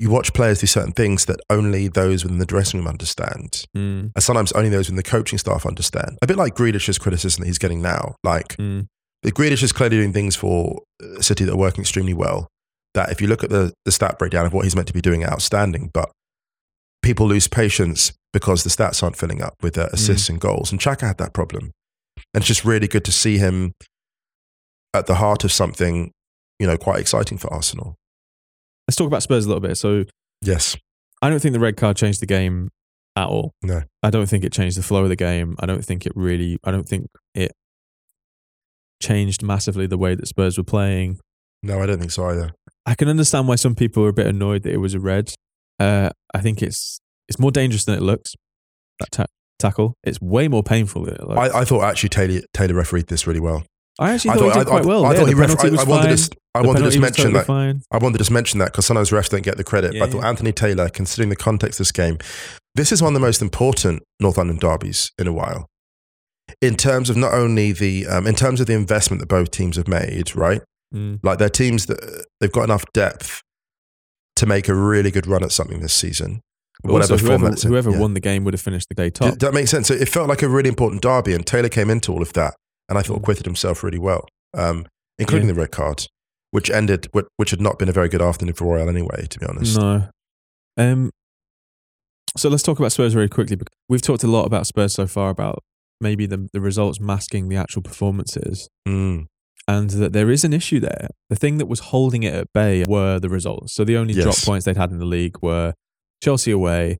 you watch players do certain things that only those within the dressing room understand, Mm, and sometimes only those within the coaching staff understand. A bit like Grealish's criticism that he's getting now. Like, mm. Grealish is clearly doing things for uh, City that are working extremely well. That if you look at the, the stat breakdown of what he's meant to be doing, outstanding. But people lose patience because the stats aren't filling up with uh, assists and goals. And Xhaka had that problem. And it's just really good to see him at the heart of something, you know, quite exciting for Arsenal. Let's talk about Spurs a little bit. So Yes. I don't think the red card changed the game at all. No. I don't think it changed the flow of the game. I don't think it really. I don't think it changed massively the way that Spurs were playing. No, I don't think so either. I can understand why some people are a bit annoyed that it was a red. Uh, I think it's it's more dangerous than it looks. That ta- tackle, it's way more painful than it looks. I, I thought actually Taylor, Taylor refereed this really well. I actually I thought, thought, he did I, quite I, well. I thought he ref- I, wanted fine. to, I wanted to just mention totally that. Fine. I wanted to just mention that because sometimes refs don't get the credit. Yeah, but I thought yeah. Anthony Taylor, considering the context of this game, this is one of the most important North London derbies in a while. In terms of not only the, um, in terms of the investment that both teams have made, right? Mm. Like they're teams that they've got enough depth to make a really good run at something this season. But Whatever also, whoever, in. whoever Yeah. won the game would have finished the day top. Did that makes sense? So it felt like a really important derby, and Taylor came into all of that, and I thought Mm. acquitted himself really well, um, including the red card, which ended, which, which had not been a very good afternoon for Royal anyway, to be honest. No. Um. So let's talk about Spurs very quickly. We've talked a lot about Spurs so far about maybe the the results masking the actual performances, Mm. And that there is an issue there. The thing that was holding it at bay were the results. So the only drop points they'd had in the league were Chelsea away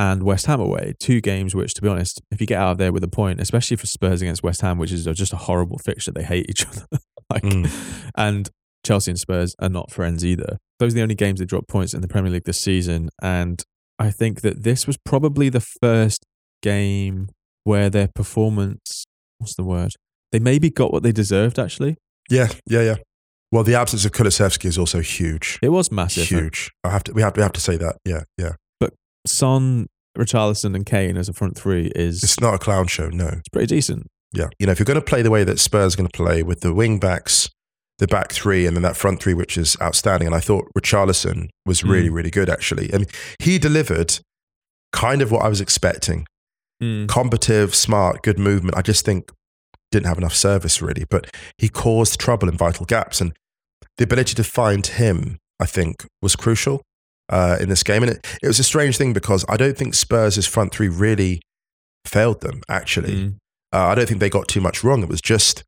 and West Ham away. Two games which, to be honest, if you get out of there with a point, especially for Spurs against West Ham, which is just a horrible fixture, they hate each other. like, Mm. and Chelsea and Spurs are not friends either. Those are the only games that dropped points in the Premier League this season. And I think that this was probably the first game where their performance, what's the word? They maybe got what they deserved, actually. Yeah, yeah, yeah. Well, the absence of Kulusevski is also huge. It was massive. Huge. I have to. We have. We have to say that. Yeah, yeah. But Son, Richarlison, and Kane as a front three is It's not a clown show. No. it's pretty decent. Yeah. You know, if you're going to play the way that Spurs are going to play with the wing backs, the back three, and then that front three, which is outstanding. And I thought Richarlison was really, Mm. really good. Actually, I mean, he delivered kind of what I was expecting. Mm. Combative, smart, good movement. I just think didn't have enough service really, but he caused trouble in vital gaps, and the ability to find him, I think, was crucial uh, in this game. And it, it was a strange thing because I don't think Spurs' front three really failed them. Actually, Mm. uh, I don't think they got too much wrong. It was just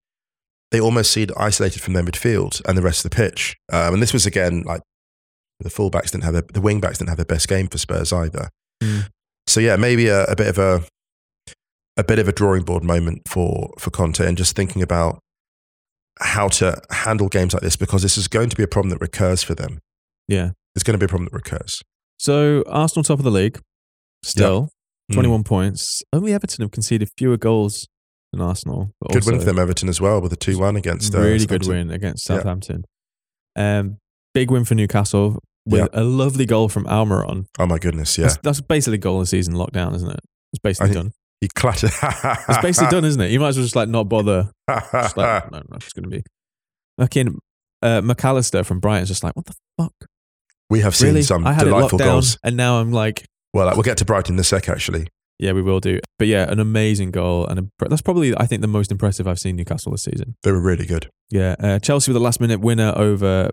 they almost seemed isolated from their midfield and the rest of the pitch. Um, and this was again like the fullbacks didn't have their, the wingbacks didn't have their best game for Spurs either. Mm. So yeah, maybe a, a bit of a a bit of a drawing board moment for for Conte and just thinking about how to handle games like this because this is going to be a problem that recurs for them. Yeah. It's going to be a problem that recurs. So Arsenal top of the league, still Mm. 21 points. Only Everton have conceded fewer goals than Arsenal. Good win for them, Everton, as well, with a 2 1 against. Uh, really good win against Yeah. Southampton. Um, big win for Newcastle with Yeah. a lovely goal from Almiron. Oh, my goodness. Yeah. That's, that's basically goal of the season lockdown, isn't it? It's basically think- done. He clattered. It's basically done, isn't it? You might as well just like not bother. Just like, no, no, it's going to be. Fucking uh, Mac Allister from Brighton's just like, what the fuck? we have seen really? some I had it delightful down, goals. and now I'm like, Well, we'll get to Brighton in a sec, actually. yeah, we will do. But yeah, an amazing goal, and impre- that's probably I think the most impressive I've seen Newcastle this season. They were really good. Yeah, uh, Chelsea with a last minute winner over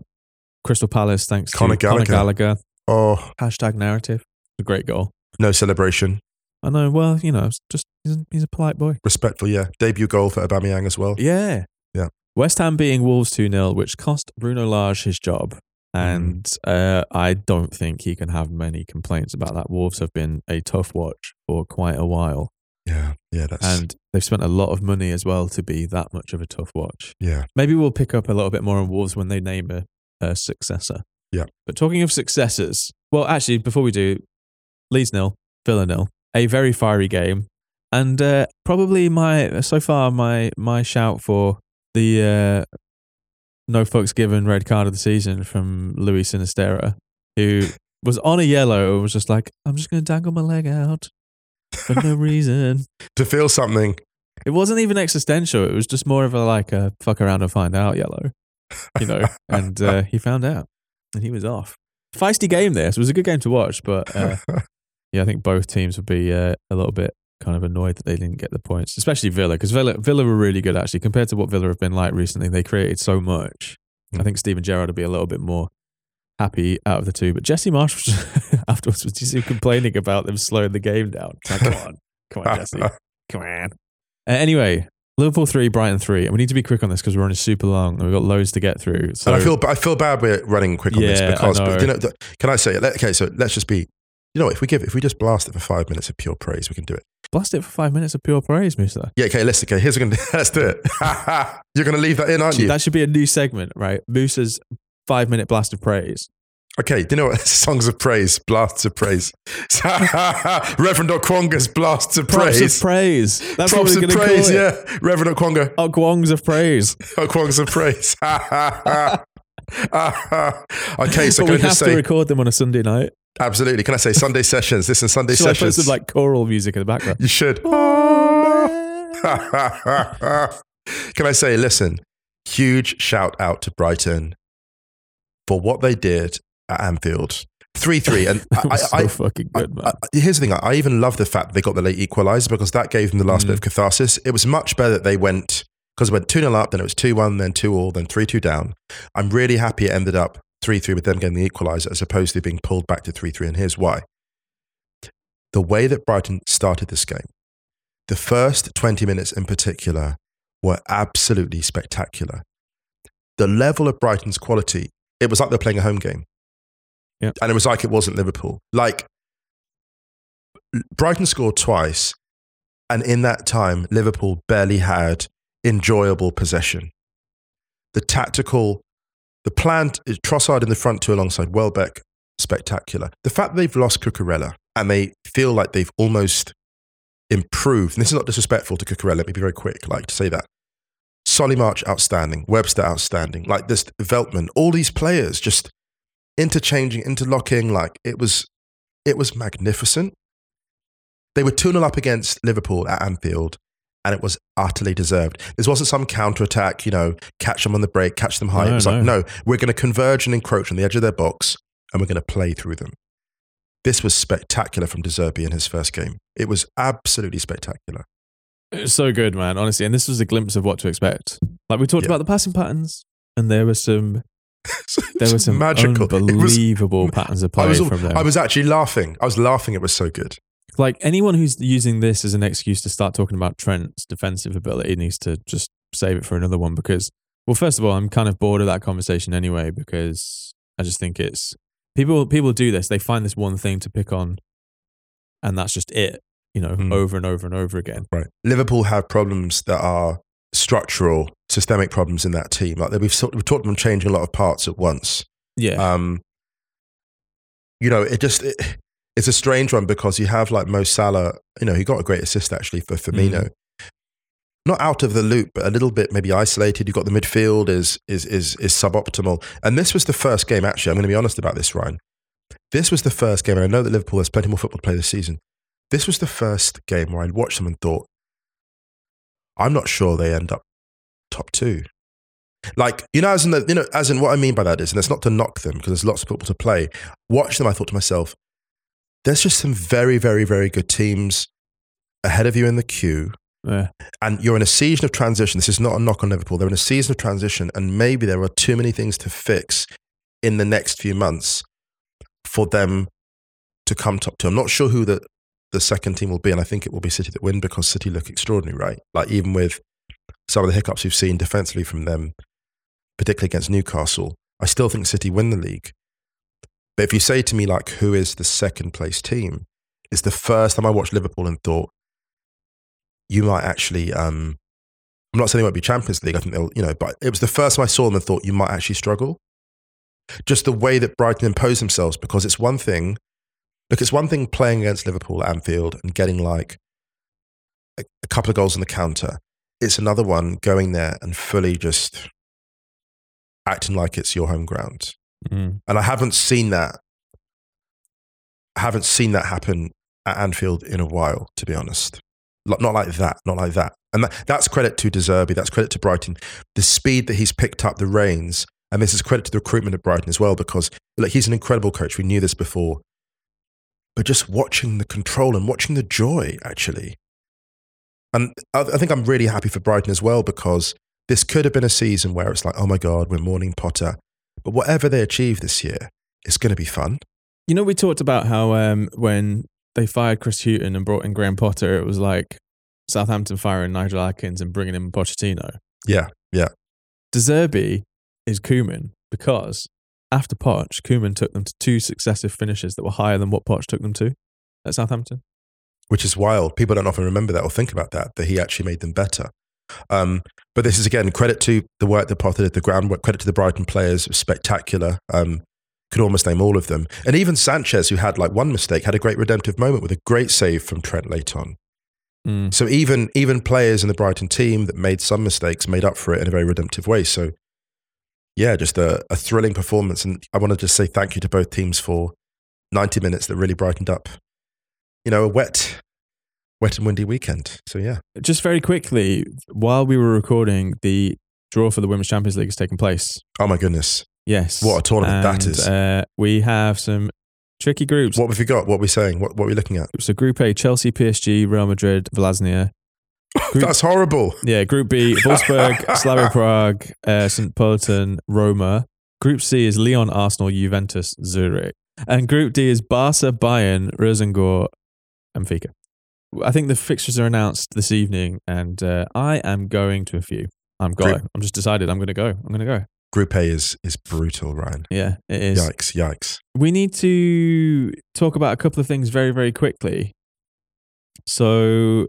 Crystal Palace thanks Conor to Conor Gallagher. Gallagher. Oh, Hashtag narrative. A great goal. no celebration. I know. Well, you know, just he's a, he's a polite boy. Respectful, yeah. Debut goal for Aubameyang as well. Yeah. Yeah. West Ham beating Wolves 2 0, which cost Bruno Lage his job. And uh, I don't think he can have many complaints about that. Wolves have been a tough watch for quite a while. Yeah, yeah, that's And they've spent a lot of money as well to be that much of a tough watch. yeah. Maybe we'll pick up a little bit more on Wolves when they name a, a successor. Yeah. But talking of successors, well, actually, before we do, Leeds nil, Villa nil, a very fiery game, and uh, probably my so far my my shout for the uh, no fucks given red card of the season from Luis Sinisterra, who was on a yellow and was just like, I'm just going to dangle my leg out for no reason. To feel something. It wasn't even existential. It was just more of a like a fuck around and find out yellow, you know. and uh, he found out, and he was off. Feisty game. This it was a good game to watch, but uh, yeah, I think both teams would be uh, a little bit kind of annoyed that they didn't get the points, especially Villa because Villa Villa were really good actually compared to what Villa have been like recently. They created so much. I Mm. think Steven Gerrard would be a little bit more happy out of the two. But Jesse Marsch was afterwards was just complaining about them slowing the game down. Like, come on, come on, Jesse, come on. Uh, anyway, Liverpool three, Brighton three, and we need to be quick on this because we're running super long and we've got loads to get through. So and I feel I feel bad we're running quick on Yeah, this because know. but, you know, th- can I say okay? So let's just be. You know, if we give if we just blast it for five minutes of pure praise, we can do it. blast it for five minutes of pure praise, Musa. Yeah, okay. Let's okay. Here's what gonna let's do it. You're gonna leave that in, aren't you? That should be a new segment, right? Musa's five minute blast of praise. Okay, do you know what? Songs of praise, blasts of praise. Reverend Okwonga's blasts of Props praise. of praise. That's Props what we're of going to praise, call it. yeah. Reverend Okwonga. Okwongs of praise. Okwonga's of praise. okay, so but we I have just to record them on a Sunday night. absolutely, can I say Sunday sessions? This Listen, Sunday Should I put sessions. some like choral music in the background? you should. Can I say, listen, huge shout out to Brighton for what they did at Anfield. 3 3. And I, so I, fucking good, man. I- I- here's the thing I even love the fact that they got the late equaliser because that gave them the last Mm. bit of catharsis. It was much better that they went, because it went 2 0 up, then it was 2 1, then 2 all, then 3 2 down. I'm really happy it ended up 3 3 with them getting the equaliser as opposed to being pulled back to 3 3. And here's why. The way that Brighton started this game, the first 20 minutes in particular, were absolutely spectacular. The level of Brighton's quality, it was like they're playing a home game. Yeah. And it was like it wasn't Liverpool. Like Brighton scored twice, and in that time, Liverpool barely had enjoyable possession. The tactical, the planned Trossard in the front two alongside Welbeck, spectacular. The fact they've lost Cucurella and they feel like they've almost improved, and this is not disrespectful to Cucurella, let me be very quick, like to say that. Solly March, outstanding. Webster, outstanding. Like this, Veltman, all these players just interchanging, interlocking. Like it was, it was magnificent. They were 2 0 up against Liverpool at Anfield, and it was utterly deserved. This wasn't some counter attack, you know, catch them on the break, catch them high. No, it was like, no. no, we're going to converge and encroach on the edge of their box, and we're going to play through them. This was spectacular from De Zerbi in his first game. It was absolutely spectacular. It's so good, man. Honestly, and this was a glimpse of what to expect. Like we talked Yeah. about the passing patterns, and there were some there were some magical. It was- unbelievable patterns of play I was, from them. I was actually laughing. I was laughing. It was so good. Like anyone who's using this as an excuse to start talking about Trent's defensive ability needs to just save it for another one because, well, first of all, I'm kind of bored of that conversation anyway because I just think it's people. People do this; they find this one thing to pick on, and that's just it. You know, Hmm. over and over and over again. Right. Liverpool have problems that are structural systemic problems in that team. Like we've sort we've talked them changing a lot of parts at once. Yeah. Um, you know, it just it, it's a strange one because you have like Mo Salah. You know, he got a great assist actually for Firmino. Mm. Not out of the loop, but a little bit maybe isolated. You've got the midfield is is is is suboptimal, and this was the first game. Actually, I'm going to be honest about this, Ryan. This was the first game, and I know that Liverpool has plenty more football to play this season. This was the first game where I watched them and thought, I'm not sure they end up top two. Like you know, as in the, you know, as in what I mean by that is, and it's not to knock them because there's lots of football to play. Watch them, I thought to myself, there's just some very, very, very good teams ahead of you in the queue, yeah. and you're in a season of transition. This is not a knock on Liverpool. They're in a season of transition, and maybe there are too many things to fix in the next few months for them to come top two. I'm not sure who the the second team will be, and I think it will be City that win because City look extraordinary, right? Like even with some of the hiccups we've seen defensively from them, particularly against Newcastle, I still think City win the league. But if you say to me like, who is the second place team? It's the first time I watched Liverpool and thought, you might actually. Um, I'm not saying they won't be Champions League. I think they'll, you know, but it was the first time I saw them and thought you might actually struggle. Just the way that Brighton impose themselves, because it's one thing Look, it's one thing playing against Liverpool at Anfield and getting like a, a couple of goals on the counter. It's another one going there and fully just acting like it's your home ground. Mm. And I haven't seen that. I haven't seen that happen at Anfield in a while, to be honest. Not like that, not like that. And that, that's credit to De Zerbi, that's credit to Brighton. The speed that he's picked up the reins, and this is credit to the recruitment at Brighton as well, because like he's an incredible coach. We knew this before but just watching the control and watching the joy, actually. And I, I think I'm really happy for Brighton as well because this could have been a season where it's like, oh my God, we're mourning Potter. But whatever they achieve this year, it's going to be fun. You know, we talked about how um, when they fired Chris Hughton and brought in Graham Potter, it was like Southampton firing Nigel Adkins and bringing in Pochettino. Yeah, yeah. De Zerbi is Koeman because after Poch, Koeman took them to two successive finishes that were higher than what Poch took them to at Southampton. Which is wild. People don't often remember that or think about that, that he actually made them better. Um, but this is again credit to the work that Potter did, the groundwork, credit to the Brighton players, spectacular. Um, could almost name all of them. And even Sanchez, who had like one mistake, had a great redemptive moment with a great save from Trent late on. Mm. So even even players in the Brighton team that made some mistakes made up for it in a very redemptive way. So yeah, just a, a thrilling performance. And I want to just say thank you to both teams for 90 minutes that really brightened up, you know, a wet, wet and windy weekend. So yeah. Just very quickly, while we were recording, the draw for the Women's Champions League has taken place. Oh my goodness. Yes. What a tournament that And, is. Uh, we have some tricky groups. What have we got? What are we saying? What, what are we looking at? So Group A, Chelsea, PSG, Real Madrid, Vllaznia. Group- That's horrible. Yeah, Group B, Wolfsburg, Slavia Prague, uh, St. Pölten, Roma. Group C is Lyon, Arsenal, Juventus, Zurich. And Group D is Barca, Bayern, Rosengård, and Fika. I think the fixtures are announced this evening, and uh, I am going to a few. I'm going. Group- I'm just decided I'm going to go. I'm going to go. Group A is, is brutal, Ryan. Yeah, it is. Yikes, yikes. We need to talk about a couple of things very, very quickly. So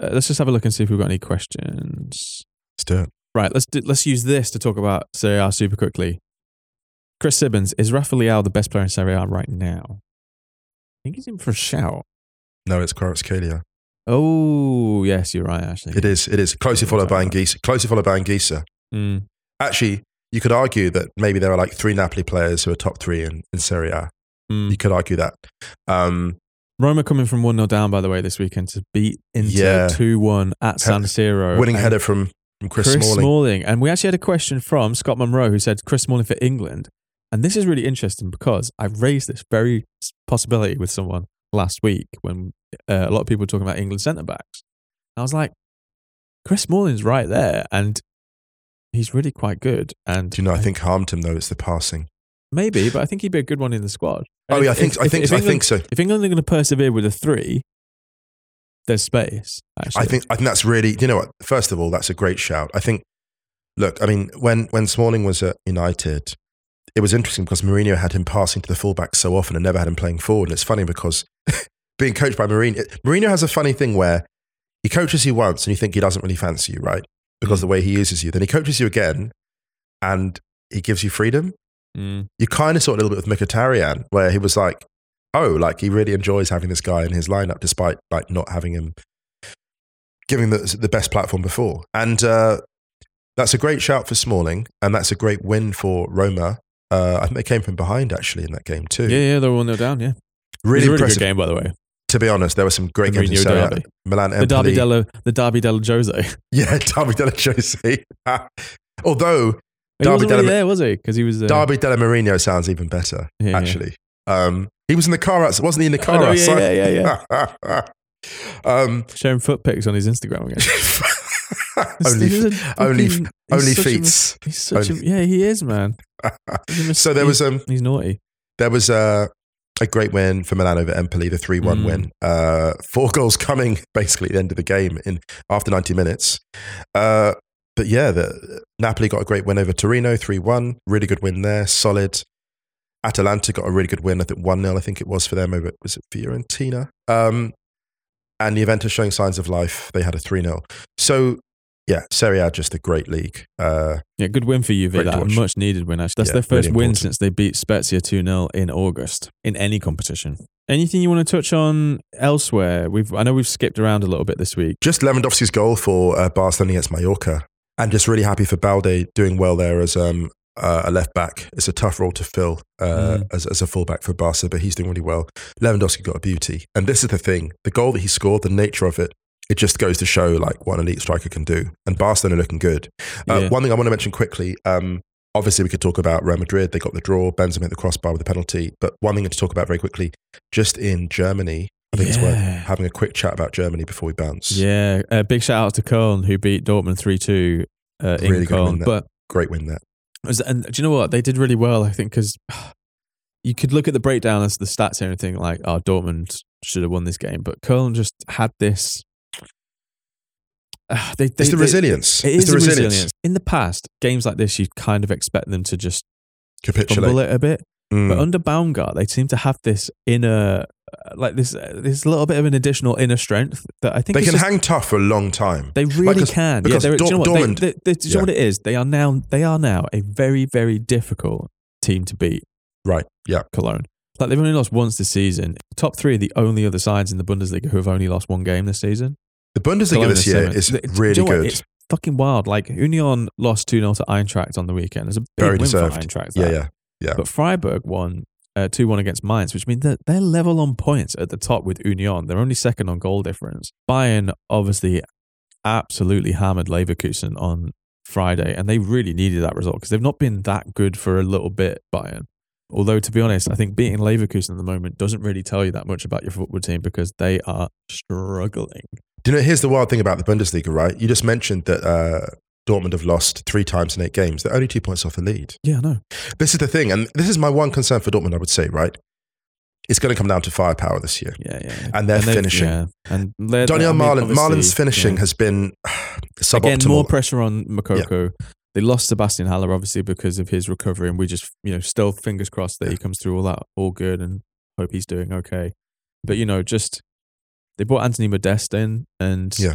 uh, let's just have a look and see if we've got any questions. Let's do it. Right, let's do, let's use this to talk about Serie A super quickly. Chris Sibbons is Rafa Leao the best player in Serie A right now? I think he's in for a shout. No, it's Kvaratskhelia. Oh, yes, you're right. Actually, It is, it is. Closely followed by Anguissa. Closely followed by Anguissa. Mm. Actually, you could argue that maybe there are like three Napoli players who are top three in, in Serie A. Mm. You could argue that. Um, Roma coming from one 0 down by the way this weekend to beat Inter Yeah. two one at San Siro. winning header from, from Chris, Chris, Smalling. Smalling. And we actually had a question from Scott Monroe who said Chris Smalling for England. And this is really interesting because I've raised this very possibility with someone last week when uh, a lot of people were talking about England centre backs. I was like, Chris Smalling's right there, and he's really quite good. And Do you know, I think harmed him though, it's the passing. maybe, but I think he'd be a good one in the squad. Oh, yeah, I think, if- I think, if I England- think so. If England are going to persevere with a three, there's space. Actually, I think I think that's really you know what. First of all, that's a great shout. I think. Look, I mean, when when Smalling was at United, it was interesting because Mourinho had him passing to the fullback so often and never had him playing forward. And it's funny because being coached by Mourinho, Mourinho has a funny thing where he coaches you once and you think he doesn't really fancy you, right? because of the way he uses you. Then he coaches you again, and he gives you freedom. Mm. You kind of saw it a little bit with Mkhitaryan, where he was like, "Oh, like he really enjoys having this guy in his lineup, despite like not having him giving the the best platform before." And uh, that's a great shout for Smalling, and that's a great win for Roma. Uh, I think they came from behind actually in that game too. Yeah, yeah, they were one 0 down. Yeah, really a really impressive. good game by the way. To be honest, there were some great games in Serie A. derby. Milan The Derby Empoli. dello, the Derby dello Jose. Yeah, Derby della Jose. Although He Derby wasn't really there, was he? Because he was uh, Derby della Mourinho sounds even better, Yeah, yeah. actually. Um, he was in the car wasn't he in the car know, yeah, outside? yeah, yeah, yeah. um, sharing foot pics on his Instagram again. only, He's a only, he's only such a. He's such Only- a yeah, he is man. A so there was um, he's naughty. there was uh, a great win for Milan over Empoli, the three-one Mm. win. Uh, four goals coming basically at the end of the game in after ninety minutes. Uh, but yeah, the, Napoli got a great win over Torino, three-one. Really good win there, solid. Atalanta got a really good win. I think one 0 I think it was for them over was it Fiorentina. Um, and the Juventus showing signs of life. They had a three 0 So yeah, Serie A just a great league. Uh, Yeah, good win for Juve. Great That a much needed win. Actually, that's Yeah, their first really win since they beat Spezia two 0 in August in any competition. Anything you want to touch on elsewhere? We've I know we've skipped around a little bit this week. just Lewandowski's goal for uh, Barcelona against Mallorca, and just really happy for Balde doing well there as um, uh, a left back. It's a tough role to fill uh, Mm. as, as a fullback for Barca, but he's doing really well. Lewandowski got a beauty, and this is the thing: the goal that he scored, the nature of it. It just goes to show like what an elite striker can do, and Barcelona are looking good. Uh, Yeah. One thing I want to mention quickly: um, obviously, we could talk about Real Madrid. They got the draw. Benzema hit the crossbar with a penalty. But one thing to talk about very quickly: just in Germany, I think it's worth having a quick chat about Germany before we bounce. Yeah, uh, big shout out to Köln who beat Dortmund three two uh, in Really win Köln. there. But Great win there. Was- And do you know what? They did really well, I think, because you could look at the breakdown as the stats here and think, like, oh, Dortmund should have won this game. But Köln just had this. Uh, they, they, It's the they- resilience. It It's the resilience. resilience. In the past, games like this, you kind of expect them to just Capitulate. it a bit. Mm. But under Baumgart, they seem to have this inner, uh, like this, uh, this little bit of an additional inner strength that I think they can just- hang tough for a long time. They really 'cause- can. because yeah, they're- do you know what? Dortmund- they- they- do you know what it is? They are now. They are now a very, very difficult team to beat. Right. Yeah. Cologne. Like they've only lost once this season. Top three are the only other sides in the Bundesliga who have only lost one game this season. The Bundesliga this year seventh. is do you really know good. It's fucking wild. Like Union lost 2 0 to Eintracht on the weekend. It's a big Very win deserved. for Eintracht. Yeah, yeah, yeah. But Freiburg won uh, 2 1 against Mainz, which means that they're level on points at the top with Union. They're only second on goal difference. Bayern obviously absolutely hammered Leverkusen on Friday, and they really needed that result because they've not been that good for a little bit, Bayern. Although, to be honest, I think beating Leverkusen at the moment doesn't really tell you that much about your football team because they are struggling. Do you know, here's the wild thing about the Bundesliga, right? You just mentioned that uh, Dortmund have lost three times in eight games. They're only two points off the lead. Yeah, no. This is the thing, and this is my one concern for Dortmund, I would say, right? It's going to come down to firepower this year. Yeah, yeah. And they're they've- finishing. Yeah. And they're- Donyell I mean, Malen, obviously, Malen's finishing yeah. has been suboptimal. Again, more pressure on Moukoko. They lost Sebastian Haller obviously because of his recovery, and we just you know still fingers crossed that he comes through all that all good and hope he's doing okay. But you know, just they brought Anthony Modeste in, and Yeah.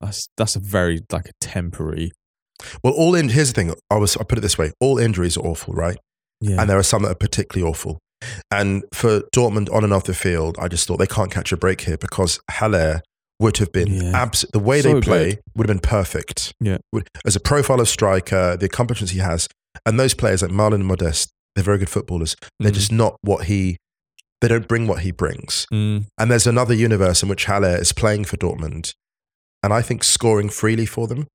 that's that's a very like a temporary. well, all in. Here's the thing. I was. I put it this way: all injuries are awful, right? Yeah, and there are some that are particularly awful. And for Dortmund on and off the field, I just thought they can't catch a break here because Haller would have been Yeah. abs- the way So they play good. would have been perfect. Yeah. As a profile of striker, the accomplishments he has, and those players like Malen and Modeste, they're very good footballers. They're Mm. just not what he. They don't bring what he brings. Mm, And there's another universe in which Haller is playing for Dortmund, and I think scoring freely for them.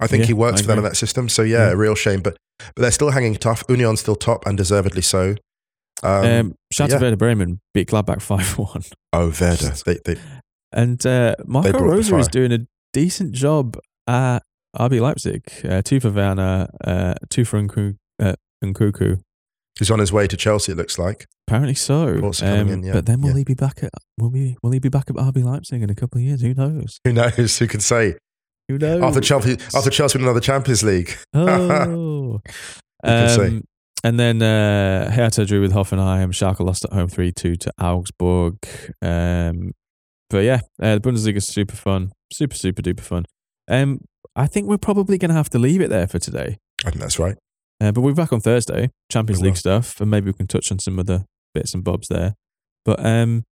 I think Yeah, he works I for them in that system. So yeah, Yeah. a real shame. But but they're still hanging tough. Union's still top and deservedly so. Um, um, shout yeah. to Werder Bremen beat Gladbach five one, oh, Werder. They, they, and uh, Marco Rose is doing a decent job at RB Leipzig. Uh, two for Werner, uh, two for Nku- uh. He's on his way to Chelsea. It looks like. Apparently so. Um, in, yeah, But then will yeah. he be back at will we will he be back at RB Leipzig in a couple of years? Who knows? Who knows? Who can say? Who knows? After Chelsea, after Chelsea win another Champions League. Oh. can say? um, and then uh, Hertha drew with Hoffenheim. Schalke lost at home 3 2 to Augsburg. Um, but yeah, uh, the Bundesliga is super fun. Super, super duper fun. Um, I think we're probably going to have to leave it there for today. I think that's right. Uh, but we're back on Thursday, Champions League stuff, and maybe we can touch on some other bits and bobs there. But um,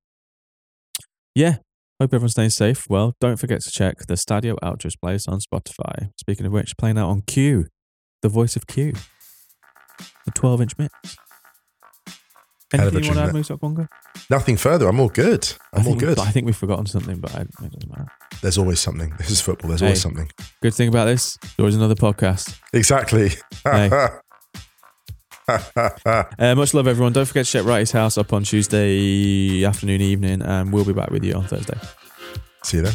yeah, hope everyone's staying safe. Well, don't forget to check the Stadio Outros playlist on Spotify. Speaking of which, playing out on Q, the voice of Q, the 12 inch mix. Hell of a Anything you want to add, Moose Bongo? Nothing further. I'm all good. I'm all good. I think we've forgotten something, but I, it doesn't matter. There's always something. This is football. There's Hey. always something. Good thing about this, there was another podcast. Exactly. Hey. Uh, much love, everyone. Don't forget to check Righty's house up on Tuesday afternoon, evening, and we'll be back with you on Thursday. See you then.